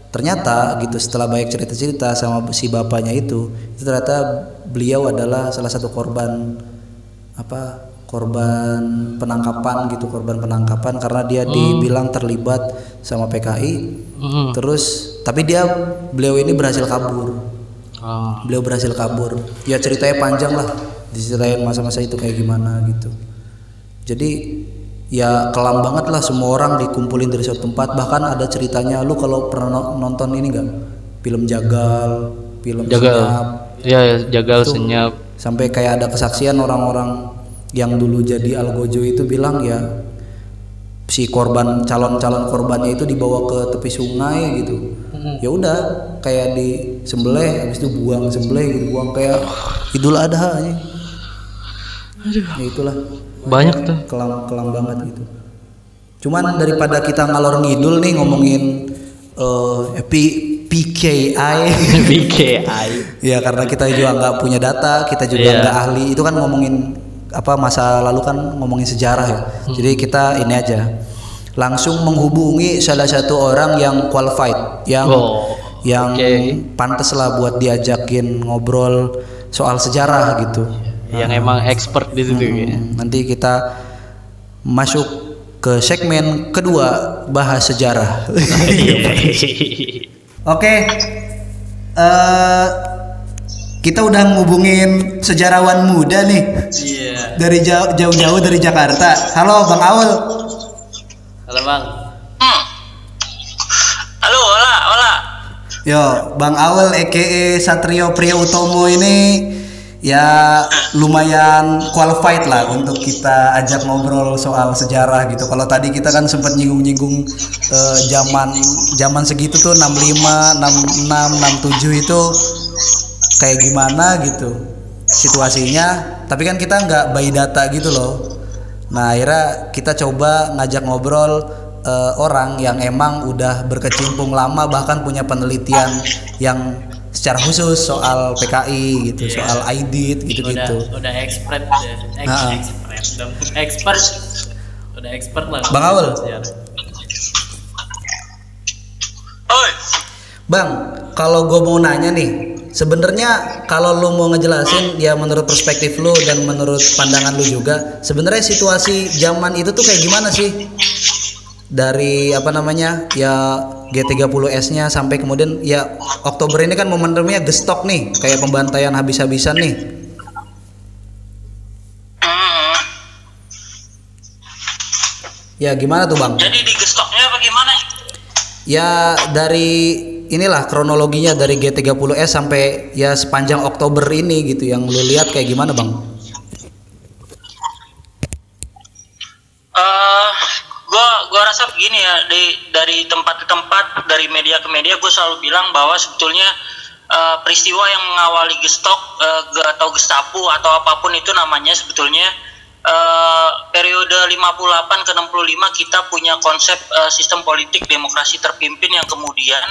ternyata gitu setelah banyak cerita-cerita sama si bapaknya itu itu ternyata beliau adalah salah satu korban apa korban penangkapan gitu korban penangkapan karena dia dibilang terlibat sama PKI Hmm. terus tapi dia beliau ini berhasil kabur. Oh. beliau berhasil kabur. Ya ceritanya panjang lah diceritain masa-masa itu kayak gimana gitu. Jadi ya kelam banget lah semua orang dikumpulin dari suatu tempat. Bahkan ada ceritanya lu kalau pernah no- nonton ini enggak film jagal film Jagal. senyap Ya, ya, jagal senyap. sampai kayak ada kesaksian orang-orang yang dulu jadi algojo itu bilang ya si korban calon-calon korbannya itu dibawa ke tepi sungai gitu. Ya udah kayak di sembelih habis itu buang sembelih gitu buang kayak idul adha aja. Ya itulah. Banyak tuh. kelam kelam banget gitu. Cuman daripada kita ngalor ngidul nih ngomongin eh P PKI BKI. *laughs* Ya karena kita juga nggak punya data, kita juga Iya. nggak ahli. Itu kan ngomongin apa masa lalu kan ngomongin sejarah ya. Jadi kita ini aja langsung menghubungi salah satu orang yang qualified, yang Oh, yang oke. pantas lah buat diajakin ngobrol soal sejarah gitu. Yang emang expert di situ ya. Hmm, nanti kita masuk ke segmen kedua bahas sejarah. *laughs* *laughs* Oke, eh, kita udah ngubungin sejarawan muda nih Iya. dari jauh- jauh-jauh dari Jakarta. Halo Bang Aul. Halo, Bang. Halo, hola, hola. Yo, Bang Aul EKE Satrio Priya Utomo ini ya lumayan qualified lah untuk kita ajak ngobrol soal sejarah gitu. Kalau tadi kita kan sempat nyinggung-nyinggung eh, zaman zaman segitu tuh 65, 66, 67 itu kayak gimana gitu situasinya. Tapi kan kita nggak by data gitu loh. Nah akhirnya kita coba ngajak ngobrol eh, orang yang emang udah berkecimpung lama bahkan punya penelitian yang secara khusus soal PKI gitu, soal aidit gitu-gitu. Udah, udah expert deh. Ex Ha-ha. expert. Udah expert. Udah expert lah. Bang Aul. Sejarah. Oi. Bang, kalau gue mau nanya nih, sebenarnya kalau lu mau ngejelasin ya menurut perspektif lu dan menurut pandangan lu juga, sebenarnya situasi zaman itu tuh kayak gimana sih? Dari apa namanya ya G30S-nya sampai kemudian ya Oktober ini kan momentumnya gestok nih, kayak pembantaian habis-habisan nih. Hmm. Ya gimana tuh bang? Jadi di gestoknya apa gimana? Ya dari inilah kronologinya dari G30S sampai ya sepanjang Oktober ini gitu yang lu lihat kayak gimana bang? eh gua rasa begini ya di dari tempat ke tempat dari media ke media gue selalu bilang bahwa sebetulnya eh, peristiwa yang mengawali gestok ge- atau gestapo atau apa pun itu namanya sebetulnya eh, periode 58 ke 65 kita punya konsep eh, sistem politik demokrasi terpimpin yang kemudian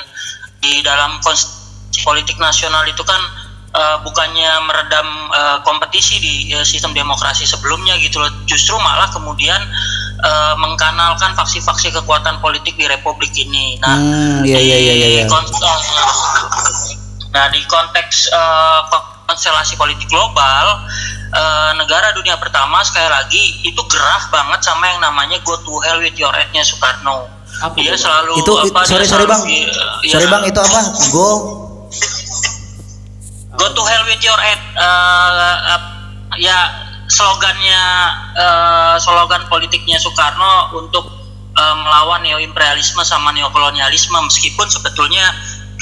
di dalam konstitusi politik nasional itu kan eh, bukannya meredam eh, kompetisi di eh, sistem demokrasi sebelumnya gitu loh. Justru malah kemudian eh, mengkanalkan faksi-faksi kekuatan politik di republik ini nah Hmm, iya, iya, iya, iya, iya. di kon- nah di konteks eh, konstelasi politik global eh, negara dunia pertama sekali lagi itu gerah banget sama yang namanya go to hell with your head-nya Soekarno Apa dia itu? selalu itu apa, dia sorry sorry bang, eh, sorry ya, bang itu apa? Go Go to hell with your head. Eh, eh, ya slogannya eh, slogan politiknya Soekarno untuk eh, melawan neoimperialisme sama neokolonialisme. Meskipun sebetulnya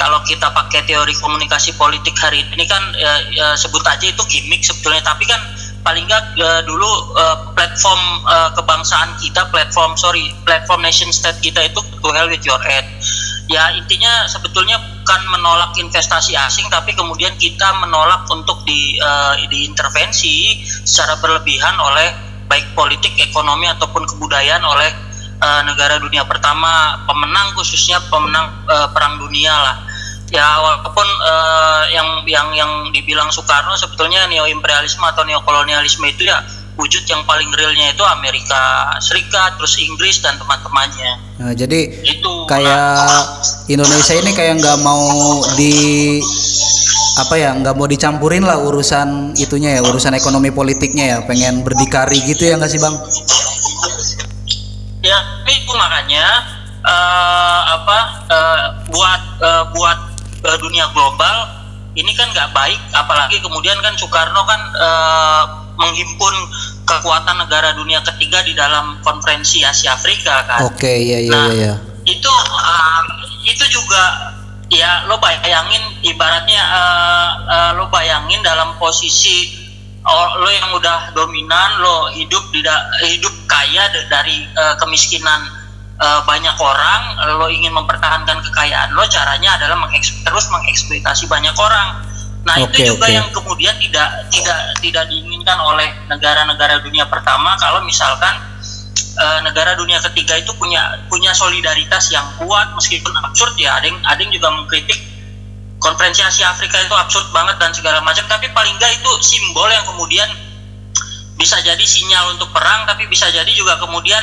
kalau kita pakai teori komunikasi politik hari ini kan eh, eh, sebut aja itu gimmick sebetulnya. Tapi kan paling nggak eh, dulu eh, platform eh, kebangsaan kita platform sorry platform nation state kita itu to hell with your head. Ya intinya sebetulnya bukan menolak investasi asing tapi kemudian kita menolak untuk di eh, diintervensi secara berlebihan oleh baik politik ekonomi ataupun kebudayaan oleh eh, negara dunia pertama pemenang khususnya pemenang eh, perang dunia lah. Ya walaupun eh, yang yang yang dibilang Soekarno sebetulnya neoimperialisme atau neokolonialisme itu ya wujud yang paling realnya itu Amerika Serikat terus Inggris dan teman-temannya Nah, jadi itu kayak Indonesia ini kayak nggak mau di apa ya nggak mau dicampurin lah urusan itunya ya urusan ekonomi politiknya ya pengen berdikari gitu ya nggak sih bang? ya itu makanya eh, apa eh, buat eh, buat dunia global ini kan nggak baik apalagi kemudian kan Soekarno kan eh, menghimpun kekuatan negara dunia ketiga di dalam konferensi Asia Afrika kan Oke iya iya Nah, iya. iya. itu uh, itu juga ya lo bayangin ibaratnya uh, uh, lo bayangin dalam posisi oh, lo yang udah dominan lo hidup tidak hidup kaya dari uh, kemiskinan uh, banyak orang lo ingin mempertahankan kekayaan lo caranya adalah mengeks- terus mengeksploitasi banyak orang nah Oke, itu juga oke. yang kemudian tidak tidak tidak diinginkan oleh negara-negara dunia pertama. Kalau misalkan eh, negara dunia ketiga itu punya punya solidaritas yang kuat meskipun absurd ya. Ada yang ada yang juga mengkritik konferensi Asia Afrika itu absurd banget dan segala macam. Tapi paling nggak itu simbol yang kemudian bisa jadi sinyal untuk perang tapi bisa jadi juga kemudian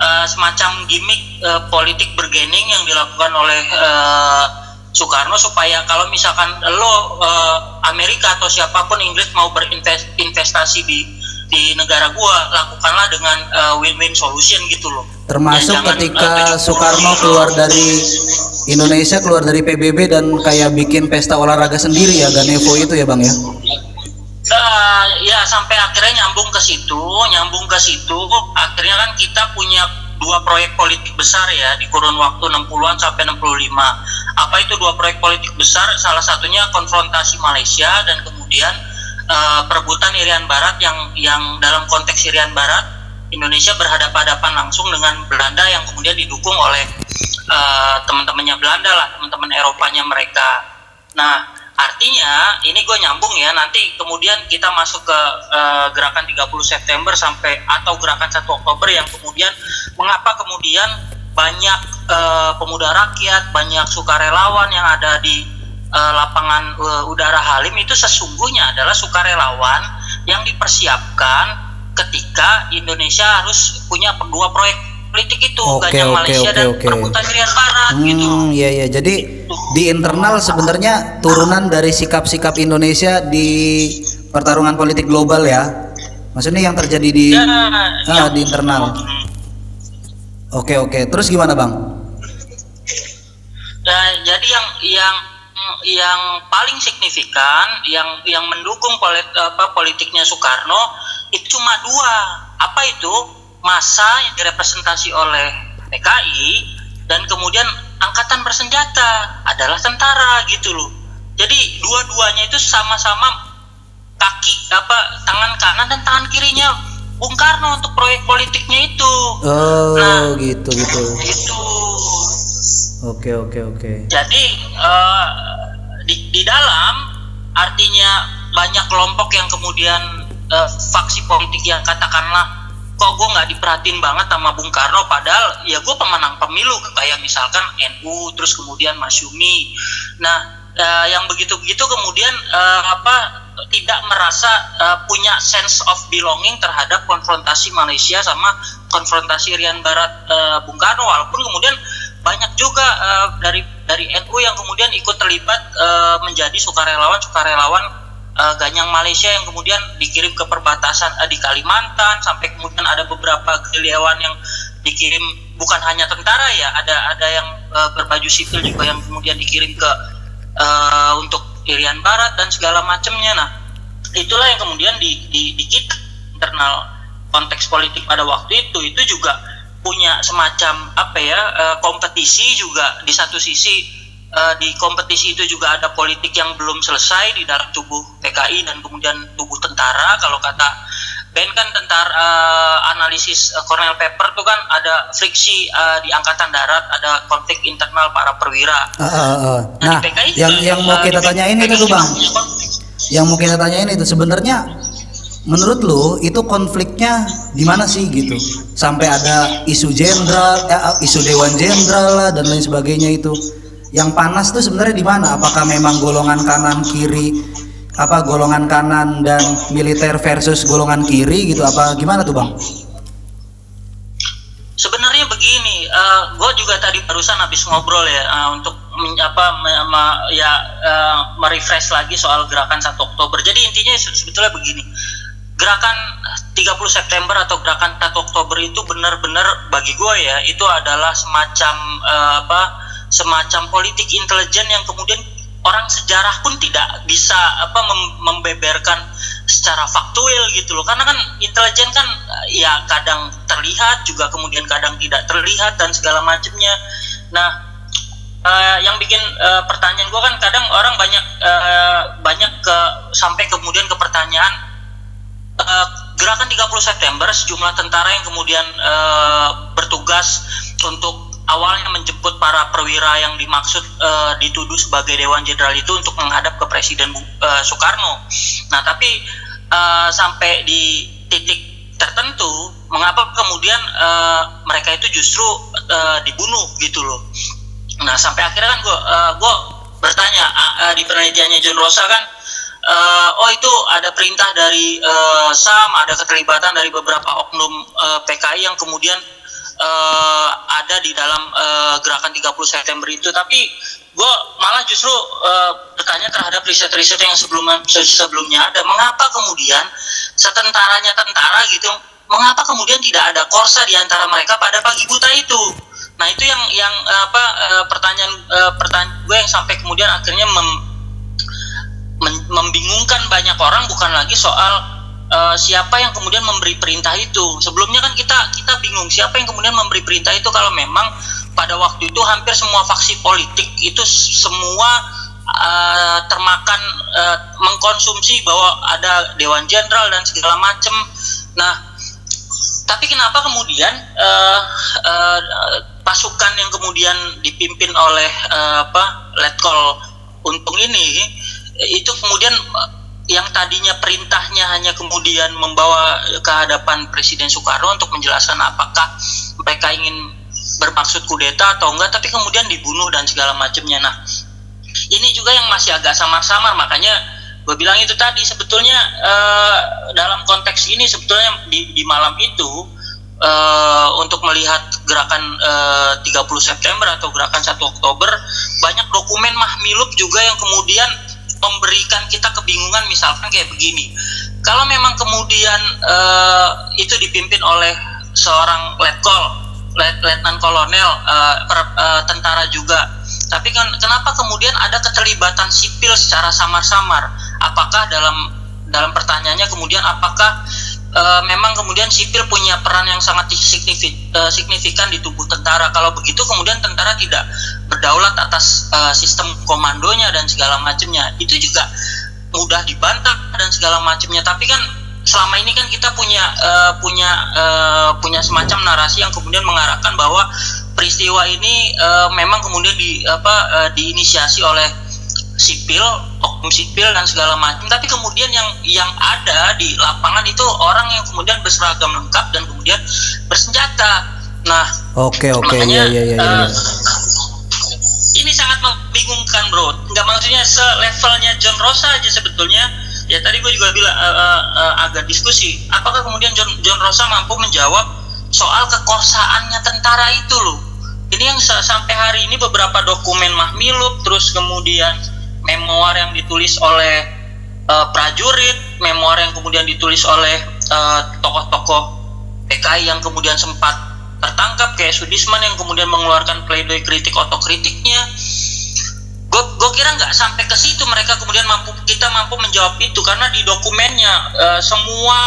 eh, semacam gimmick eh, politik bergening yang dilakukan oleh eh, Soekarno supaya kalau misalkan lo eh, Amerika atau siapa pun Inggris mau berinvestasi di di negara gua lakukanlah dengan eh, win-win solution gitu loh. Termasuk jangan, ketika eh, 70 Soekarno keluar dari Indonesia keluar dari PBB dan kayak bikin pesta olahraga sendiri ya Ganevo itu ya bang ya? Eh, ya sampai akhirnya nyambung ke situ, nyambung ke situ, akhirnya kan kita punya dua proyek politik besar ya di kurun waktu 60-an sampai 65. Apa itu dua proyek politik besar? Salah satunya konfrontasi Malaysia dan kemudian eh, perebutan Irian Barat yang yang dalam konteks Irian Barat Indonesia berhadapan-hadapan langsung dengan Belanda yang kemudian didukung oleh eh, teman-temannya Belanda lah, teman-teman Eropanya mereka. Nah, artinya ini gue nyambung ya nanti kemudian kita masuk ke eh, gerakan 30 September sampai atau gerakan 1 Oktober yang kemudian mengapa kemudian banyak eh, pemuda rakyat, banyak sukarelawan yang ada di eh, lapangan eh, udara Halim itu sesungguhnya adalah sukarelawan yang dipersiapkan ketika Indonesia harus punya dua proyek politik itu Oke, Gajah oke, Malaysia oke, dan perebutan Irian Barat gitu. Hmm, iya iya. Jadi di internal sebenarnya turunan dari sikap-sikap Indonesia di pertarungan politik global ya. Maksudnya yang terjadi di Ya, ah, yang- di internal. Oke oke. Terus gimana bang? Nah, jadi yang yang yang paling signifikan yang yang mendukung polit, apa, politiknya Soekarno itu cuma dua. Apa itu? Masa yang direpresentasi oleh PKI dan kemudian angkatan bersenjata adalah tentara gitu loh jadi dua-duanya itu sama-sama kaki apa tangan kanan dan tangan kirinya Bung Karno untuk proyek politiknya itu Oh, Nah. gitu gitu. itu Oke, oke, oke. jadi eh, di, di dalam artinya banyak kelompok yang kemudian eh, faksi politik yang katakanlah kok gue nggak diperhatiin banget sama Bung Karno padahal ya gue pemenang pemilu kayak misalkan NU terus kemudian Masyumi nah eh, yang begitu-begitu kemudian eh, apa tidak merasa eh, punya sense of belonging terhadap konfrontasi Malaysia sama konfrontasi Irian Barat eh, Bung Karno. Walaupun kemudian banyak juga eh, dari dari NU yang kemudian ikut terlibat eh, menjadi sukarelawan sukarelawan eh, Ganyang Malaysia yang kemudian dikirim ke perbatasan eh, di Kalimantan sampai kemudian ada beberapa gerilyawan yang dikirim bukan hanya tentara ya ada ada yang eh, berbaju sipil juga yang kemudian dikirim ke eh, untuk Irian Barat dan segala macamnya. Nah itulah yang kemudian di di, di kita internal konteks politik pada waktu itu. Itu juga punya semacam apa ya kompetisi juga di satu sisi eh, di kompetisi itu juga ada politik yang belum selesai di dalam tubuh PKI dan kemudian tubuh tentara kalau kata Ben kan tentara eh, analisis eh, Cornell Paper tuh kan ada friksi eh, di angkatan darat ada konflik internal para perwira Ah, ah, ah. Nah, di PKI yang juga, yang mau kita tanyain PKI itu tuh bang, yang mau kita tanyain itu sebenarnya menurut lu itu konfliknya di mana sih gitu? Sampai ada isu jenderal, eh, isu dewan jenderal lah dan lain sebagainya itu. Yang panas tuh sebenarnya di mana? Apakah memang golongan kanan kiri apa golongan kanan dan militer versus golongan kiri gitu apa gimana tuh bang? Sebenarnya begini, gue juga tadi barusan habis ngobrol ya eh, untuk apa me- me- ya eh, merefresh lagi soal gerakan 1 Oktober. Jadi intinya se- sebetulnya begini, gerakan 30 September atau gerakan 1 Oktober itu benar-benar bagi gue ya itu adalah semacam eh, apa semacam politik intelijen yang kemudian orang sejarah pun tidak bisa apa mem- membeberkan secara faktual gitu loh. Karena kan intelijen kan ya kadang terlihat juga kemudian kadang tidak terlihat dan segala macamnya. Nah eh, yang bikin eh, pertanyaan gue kan kadang orang banyak eh, banyak ke sampai kemudian ke pertanyaan eh, gerakan 30 September sejumlah tentara yang kemudian eh, bertugas untuk awalnya menjemput para perwira yang dimaksud eh, dituduh sebagai Dewan Jenderal itu untuk menghadap ke Presiden eh, Soekarno. Nah, tapi eh, sampai di titik tertentu, mengapa kemudian eh, mereka itu justru eh, dibunuh gitu loh? Nah, sampai akhirnya kan gue gue bertanya ah, ah, di penelitiannya John Rosa kan, eh, oh itu ada perintah dari eh, SAM, ada keterlibatan dari beberapa oknum eh, PKI yang kemudian eh, ada di dalam eh, gerakan 30 September itu. Tapi gue malah justru eh, bertanya terhadap riset-riset yang sebelumnya sebelumnya ada. Mengapa kemudian setentaranya tentara gitu, mengapa kemudian tidak ada korsa di antara mereka pada pagi buta itu? Nah itu yang yang apa pertanyaan pertanyaan gue yang sampai kemudian akhirnya mem- men- membingungkan banyak orang bukan lagi soal eh, siapa yang kemudian memberi perintah itu. Sebelumnya kan kita kita bingung siapa yang kemudian memberi perintah itu kalau memang pada waktu itu hampir semua faksi politik itu semua eh, termakan eh, mengkonsumsi bahwa ada dewan jenderal dan segala macam. Nah, tapi kenapa kemudian eh, eh, pasukan yang kemudian dipimpin oleh eh, apa Letkol Untung ini itu kemudian yang tadinya perintahnya hanya kemudian membawa ke hadapan Presiden Soekarno untuk menjelaskan apakah mereka ingin bermaksud kudeta atau enggak tapi kemudian dibunuh dan segala macamnya. Nah ini juga yang masih agak samar-samar. Makanya gue bilang itu tadi sebetulnya eh, dalam konteks ini sebetulnya di, di malam itu eh, untuk melihat gerakan eh, 30 September atau gerakan 1 Oktober banyak dokumen mahmilup juga yang kemudian memberikan kita kebingungan misalkan kayak begini. Kalau memang kemudian eh, itu dipimpin oleh seorang letkol let- letnan kolonel eh, per- eh, tentara juga. Tapi kan kenapa kemudian ada keterlibatan sipil secara samar-samar? Apakah dalam dalam pertanyaannya kemudian apakah eh, memang kemudian sipil punya peran yang sangat signifi- signifikan di tubuh tentara? Kalau begitu kemudian tentara tidak berdaulat atas eh, sistem komandonya dan segala macamnya itu juga mudah dibantah dan segala macamnya tapi kan selama ini kan kita punya eh, punya eh, punya semacam narasi yang kemudian mengarahkan bahwa peristiwa ini eh, memang kemudian di apa eh, diinisiasi oleh sipil, oknum sipil dan segala macam. Tapi kemudian yang yang ada di lapangan itu orang yang kemudian berseragam lengkap dan kemudian bersenjata. Nah, Oke oke makanya iya iya iya. iya. Ini sangat membingungkan, bro. Nggak maksudnya selevelnya John Rosa aja sebetulnya. Ya tadi gue juga bilang eh, eh, eh, agak diskusi. Apakah kemudian John, John Rosa mampu menjawab soal kekorsaannya tentara itu loh? Ini yang sa- sampai hari ini beberapa dokumen Mahmilub, terus kemudian memoir yang ditulis oleh eh, prajurit, memoir yang kemudian ditulis oleh eh, tokoh-tokoh PKI yang kemudian sempat tertangkap kayak Sudisman yang kemudian mengeluarkan pledoi kritik otokritiknya. Gue kira nggak sampai ke situ mereka kemudian mampu kita mampu menjawab itu. Karena di dokumennya eh, semua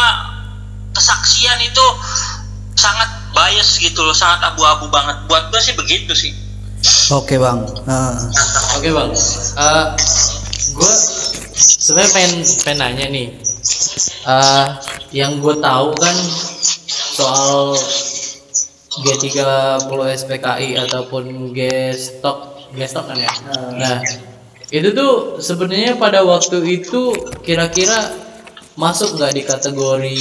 kesaksian itu sangat bias gitu loh sangat abu-abu banget. Buat gue sih begitu sih. Oke bang. Nah, Oke bang, Eh gue sebenarnya pengen, pengen nanya nih, Eh yang gue tahu kan soal G30 SPKI ataupun G-Stock, G-Stock kan ya. Nah itu tuh sebenarnya pada waktu itu kira-kira masuk nggak di kategori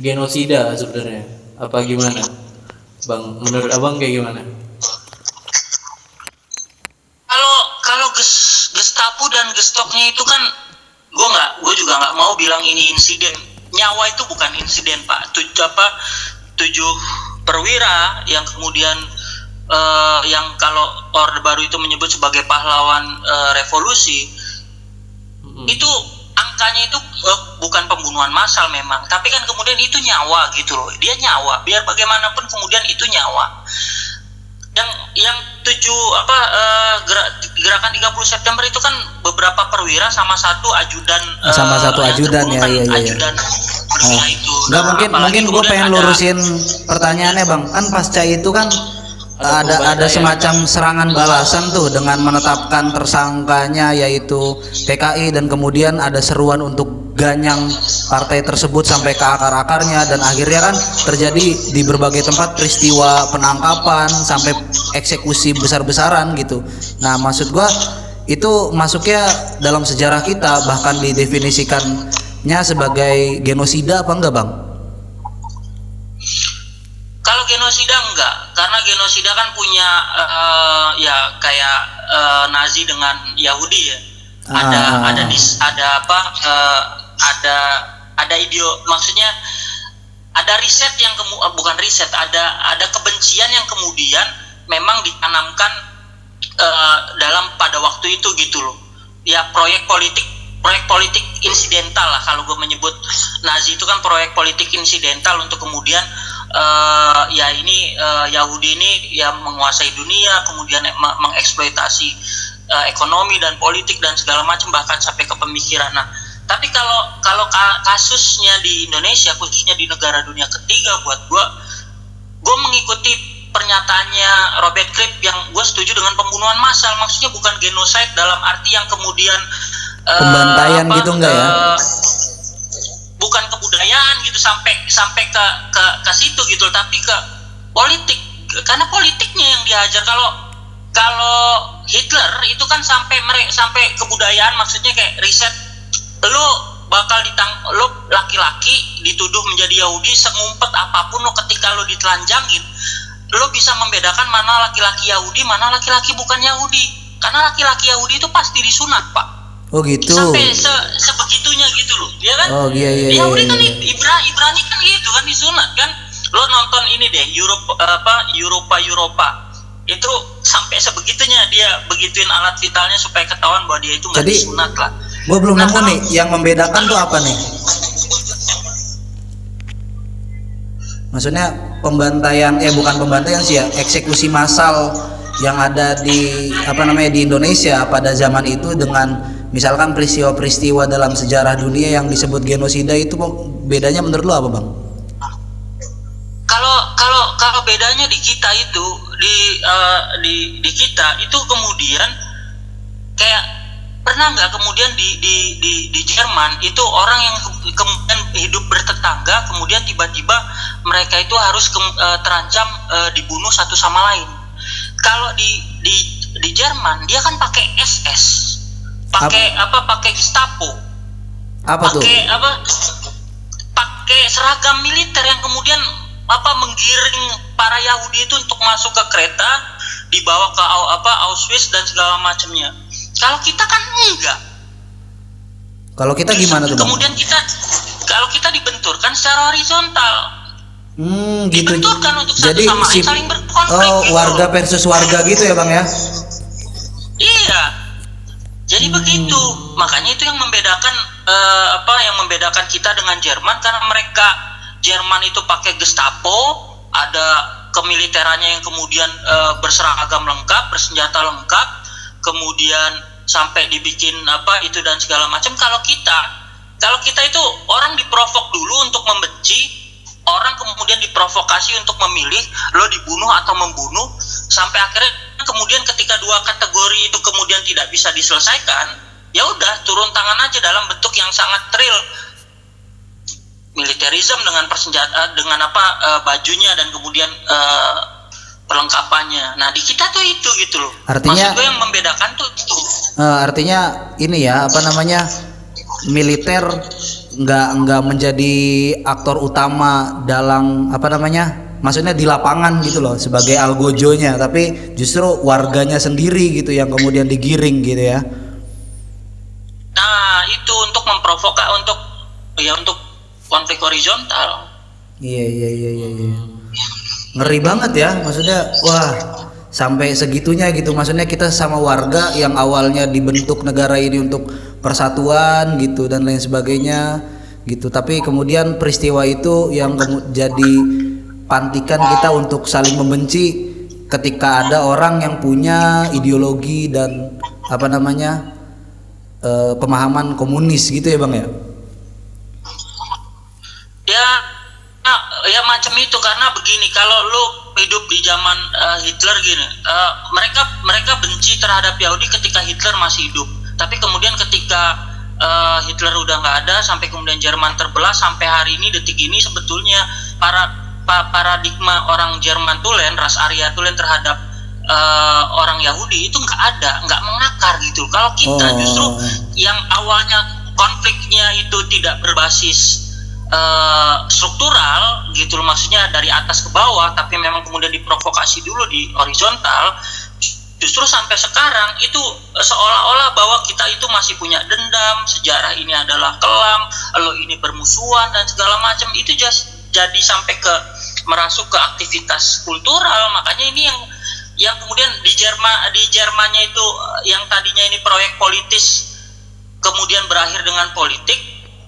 genosida sebenarnya? Apa gimana, bang? Menurut abang kayak gimana? kalau kalau ges, gestapu dan gestoknya itu kan gue nggak gue juga nggak mau bilang ini insiden nyawa itu bukan insiden pak tujuh apa tujuh perwira yang kemudian eh, yang kalau orde baru itu menyebut sebagai pahlawan eh, revolusi Mm-mm. itu angkanya itu eh, bukan pembunuhan massal memang tapi kan kemudian itu nyawa gitu loh dia nyawa biar bagaimanapun kemudian itu nyawa yang yang tujuh apa eh, gera- gerakan 30 September itu kan beberapa perwira sama satu ajudan eh, Sama satu yang ajudan, ya, kan iya, iya, iya. ajudan perwira itu Enggak Nah, mungkin mungkin gue pengen ada- lurusin pertanyaannya bang kan pasca itu kan Ada ada ada pembantaian. semacam serangan balasan tuh dengan menetapkan tersangkanya yaitu PKI dan kemudian ada seruan untuk ganyang partai tersebut sampai ke akar-akarnya dan akhirnya kan terjadi di berbagai tempat peristiwa penangkapan sampai eksekusi besar-besaran gitu. Nah maksud gua itu masuknya dalam sejarah kita bahkan didefinisikannya sebagai genosida apa enggak bang? Kalau genosida enggak, karena genosida kan punya eh, ya kayak eh, Nazi dengan Yahudi ya. Ada Ah. ada dis, ada apa? eh, ada ada ideo maksudnya ada riset yang kemu, eh, bukan riset, ada ada kebencian yang kemudian memang ditanamkan eh, dalam pada waktu itu gitu loh. Ya proyek politik proyek politik insidental lah kalau gue menyebut Nazi itu kan proyek politik insidental untuk kemudian eh, ya ini eh, Yahudi ini ya menguasai dunia kemudian me- mengeksploitasi eh, ekonomi dan politik dan segala macam bahkan sampai ke pemikiran. Nah, tapi kalau kalau ka- kasusnya di Indonesia khususnya di negara dunia ketiga buat gue gue mengikuti pernyataannya Robert Kripp yang gue setuju dengan pembunuhan massal. Maksudnya bukan genocide dalam arti yang kemudian eh, Pembantaian gitu enggak ya? eh, bukan kebudayaan gitu sampai sampai ke ke ke situ gitu tapi ke politik. Karena politiknya yang dihajar kalau kalau Hitler itu kan sampai mereka sampai kebudayaan maksudnya kayak riset lo bakal ditang lo laki-laki dituduh menjadi Yahudi sengumpet apa pun lo ketika lo ditelanjangin lo bisa membedakan mana laki-laki Yahudi mana laki-laki bukan Yahudi. Karena laki-laki Yahudi itu pasti disunat pak. Oh gitu. sampai se sebegitunya gitu loh ya kan? Oh, iya, iya, iya, Yahudi iya, kan iya. Ibra Ibrani kan gitu kan disunat kan? Lo nonton ini deh Eropa apa Eropa Eropa itu sampai sebegitunya dia begituin alat vitalnya supaya ketahuan bahwa dia itu nggak disunat lah Gue belum Nah, nemu nih yang membedakan tuh apa nih? Maksudnya pembantaian eh bukan pembantaian sih ya, eksekusi massal yang ada di apa namanya di Indonesia pada zaman itu dengan misalkan peristiwa-peristiwa dalam sejarah dunia yang disebut genosida itu bedanya menurut lo apa, Bang? kalau kalau kalau bedanya di kita itu di eh, di di kita itu kemudian kayak pernah nggak kemudian di di di di Jerman itu orang yang ke- kemudian hidup bertetangga kemudian tiba-tiba mereka itu harus ke- eh, terancam eh, dibunuh satu sama lain? Kalau di di di Jerman dia kan pakai SS pakai apa? pakai Gestapo. Apa tuh? pakai apa? Pakai seragam militer yang kemudian apa menggiring para Yahudi itu untuk masuk ke kereta dibawa ke apa Auschwitz dan segala macamnya kalau kita kan enggak Kalau kita gimana tuh, Bang? kemudian kita kalau kita dibenturkan secara horizontal Hmm, gitu. dibenturkan untuk satu Jadi sama lain, si saling berkonflik Oh, gitu. warga versus warga gitu ya, Bang ya? Iya. Jadi Hmm. begitu. Makanya itu yang membedakan eh, apa yang membedakan kita dengan Jerman karena mereka Jerman itu pakai Gestapo, ada kemiliterannya yang kemudian eh, berseragam lengkap, bersenjata lengkap, kemudian sampai dibikin apa itu dan segala macam. Kalau kita kalau kita itu orang diprovok dulu untuk membenci, orang kemudian diprovokasi untuk memilih lo dibunuh atau membunuh sampai akhirnya kemudian ketika dua kategori itu kemudian tidak bisa diselesaikan ya udah turun tangan aja dalam bentuk yang sangat real militerisme dengan persenjataan dengan apa eh, bajunya dan kemudian eh, perlengkapannya. Nah di kita tuh itu gitu loh. Artinya- maksud gue yang membedakan tuh itu. Eh, artinya ini ya apa namanya militer nggak nggak menjadi aktor utama dalam apa namanya maksudnya di lapangan gitu loh sebagai algojonya tapi justru warganya sendiri gitu yang kemudian digiring gitu ya. Nah itu untuk memprovokasi untuk ya untuk konflik horizontal. Iya iya iya iya iya. Ngeri banget ya maksudnya wah sampai segitunya gitu. Maksudnya kita sama warga yang awalnya dibentuk negara ini untuk persatuan gitu dan lain sebagainya gitu. Tapi kemudian peristiwa itu yang jadi pantikan kita untuk saling membenci ketika ada orang yang punya ideologi dan apa namanya eh, pemahaman komunis gitu ya bang ya? Ya ya macam itu karena begini kalau lu hidup di zaman eh, Hitler gini eh, mereka mereka benci terhadap Yahudi ketika Hitler masih hidup tapi kemudian ketika eh, Hitler udah nggak ada sampai kemudian Jerman terbelah sampai hari ini detik ini sebetulnya para pa- paradigma orang Jerman Tulen ras Arya Tulen terhadap eh, orang Yahudi itu nggak ada nggak mengakar gitu kalau kita Oh. justru yang awalnya konfliknya itu tidak berbasis eh, struktural gitu loh maksudnya dari atas ke bawah tapi memang kemudian diprovokasi dulu di horizontal justru sampai sekarang itu seolah-olah bahwa kita itu masih punya dendam sejarah ini adalah kelam lo ini bermusuhan dan segala macam itu just jadi sampai ke merasuk ke aktivitas kultural. Makanya ini yang yang kemudian di Jerman di Jermannya itu yang tadinya ini proyek politis kemudian berakhir dengan politik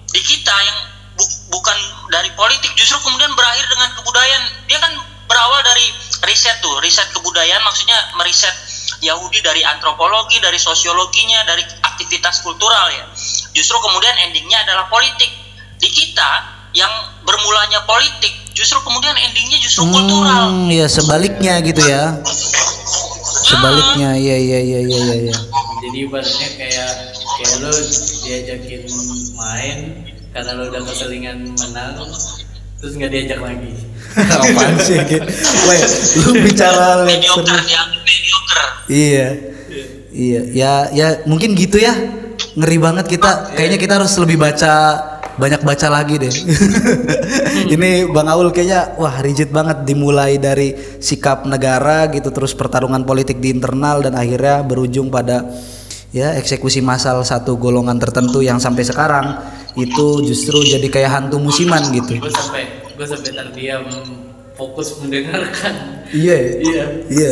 di kita yang bu- bukan dari politik justru kemudian berakhir dengan kebudayaan dia kan berawal dari riset tuh riset kebudayaan maksudnya meriset Yahudi dari antropologi dari sosiologinya dari aktivitas kultural ya justru kemudian endingnya adalah politik di kita yang bermulanya politik justru kemudian endingnya justru kultural Hmm, ya sebaliknya gitu ya. Sebaliknya, iya iya iya iya iya. iya. jadi ibaratnya kayak kayak lo diajakin main karena lo udah keselingan menang terus nggak diajak lagi *laughs* Apaan sih? Ki? Weh, lu bicara mediocre yang mediocre Iya. Iya, ya ya mungkin gitu ya. Ngeri banget kita. Kayaknya kita harus lebih baca banyak baca lagi deh. *laughs* Ini Bang Aul kayaknya wah rigid banget dimulai dari sikap negara gitu terus pertarungan politik di internal dan akhirnya berujung pada ya eksekusi massal satu golongan tertentu yang sampai sekarang itu justru jadi kayak hantu musiman gitu. gue sampai gue sampai terdiam fokus mendengarkan Iya, Iya, iya,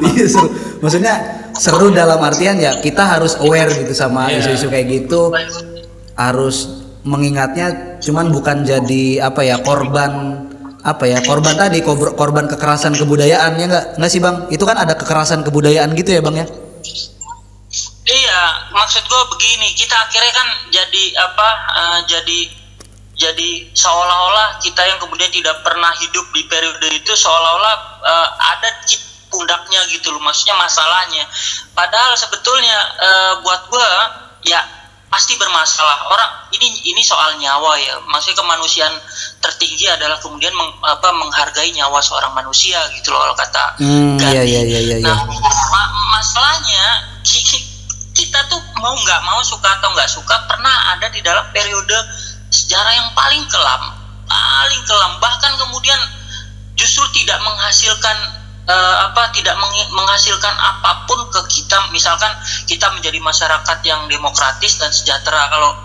*laughs* iya seru. Maksudnya seru dalam artian ya kita harus aware gitu sama Iya. isu-isu kayak gitu, harus mengingatnya, cuman bukan jadi apa ya korban apa ya korban tadi kor- korban kekerasan kebudayaan ya nggak nggak sih bang? Itu kan ada kekerasan kebudayaan gitu ya bang ya? Iya, maksud gue begini, kita akhirnya kan jadi apa? eh, jadi jadi seolah-olah kita yang kemudian tidak pernah hidup di periode itu seolah-olah eh, ada ci- pundaknya gitu loh maksudnya masalahnya padahal sebetulnya eh, buat gua ya pasti bermasalah orang ini ini soal nyawa ya maksudnya kemanusiaan tertinggi adalah kemudian meng- apa menghargai nyawa seorang manusia gitu loh kalau kata Hmm, Gandhi. iya, iya, iya, iya, iya. Nah, ma- masalahnya kita tuh mau nggak mau suka atau nggak suka pernah ada di dalam periode sejarah yang paling kelam, paling kelam. Bahkan kemudian justru tidak menghasilkan eh, apa tidak meng- menghasilkan apa pun ke kita. Misalkan kita menjadi masyarakat yang demokratis dan sejahtera. Kalau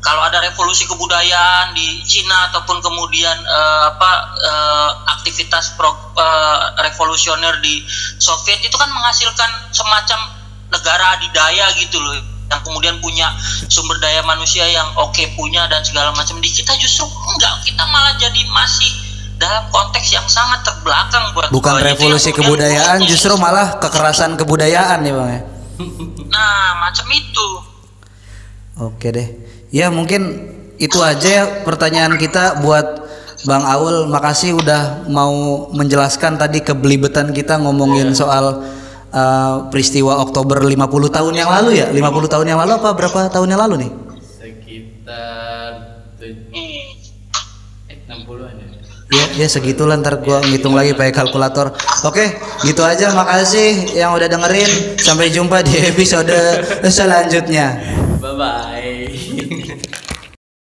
kalau ada revolusi kebudayaan di Cina ataupun kemudian eh, apa eh, aktivitas pro, eh, revolusioner di Soviet itu kan menghasilkan semacam negara adidaya gitu loh yang kemudian punya sumber daya manusia yang oke punya dan segala macam di kita justru enggak kita malah jadi masih dalam konteks yang sangat terbelakang buat Bukan gua. Revolusi kebudayaan, justru malah kekerasan kebudayaan ya bang ya. nah macam itu Oke deh. Ya mungkin itu aja ya pertanyaan kita buat Bang Aul. Makasih udah mau menjelaskan tadi kebelibetan kita ngomongin soal uh, peristiwa Oktober 50 tahun yang lalu ya. 50 tahun yang lalu apa berapa tahun yang lalu nih? sekitar tuj- Hmm. eh, 60-an ya Ya, ya segitulah ntar gua ngitung lagi pakai kalkulator. Oke, gitu aja. Makasih yang udah dengerin. Sampai jumpa di *laughs* episode selanjutnya.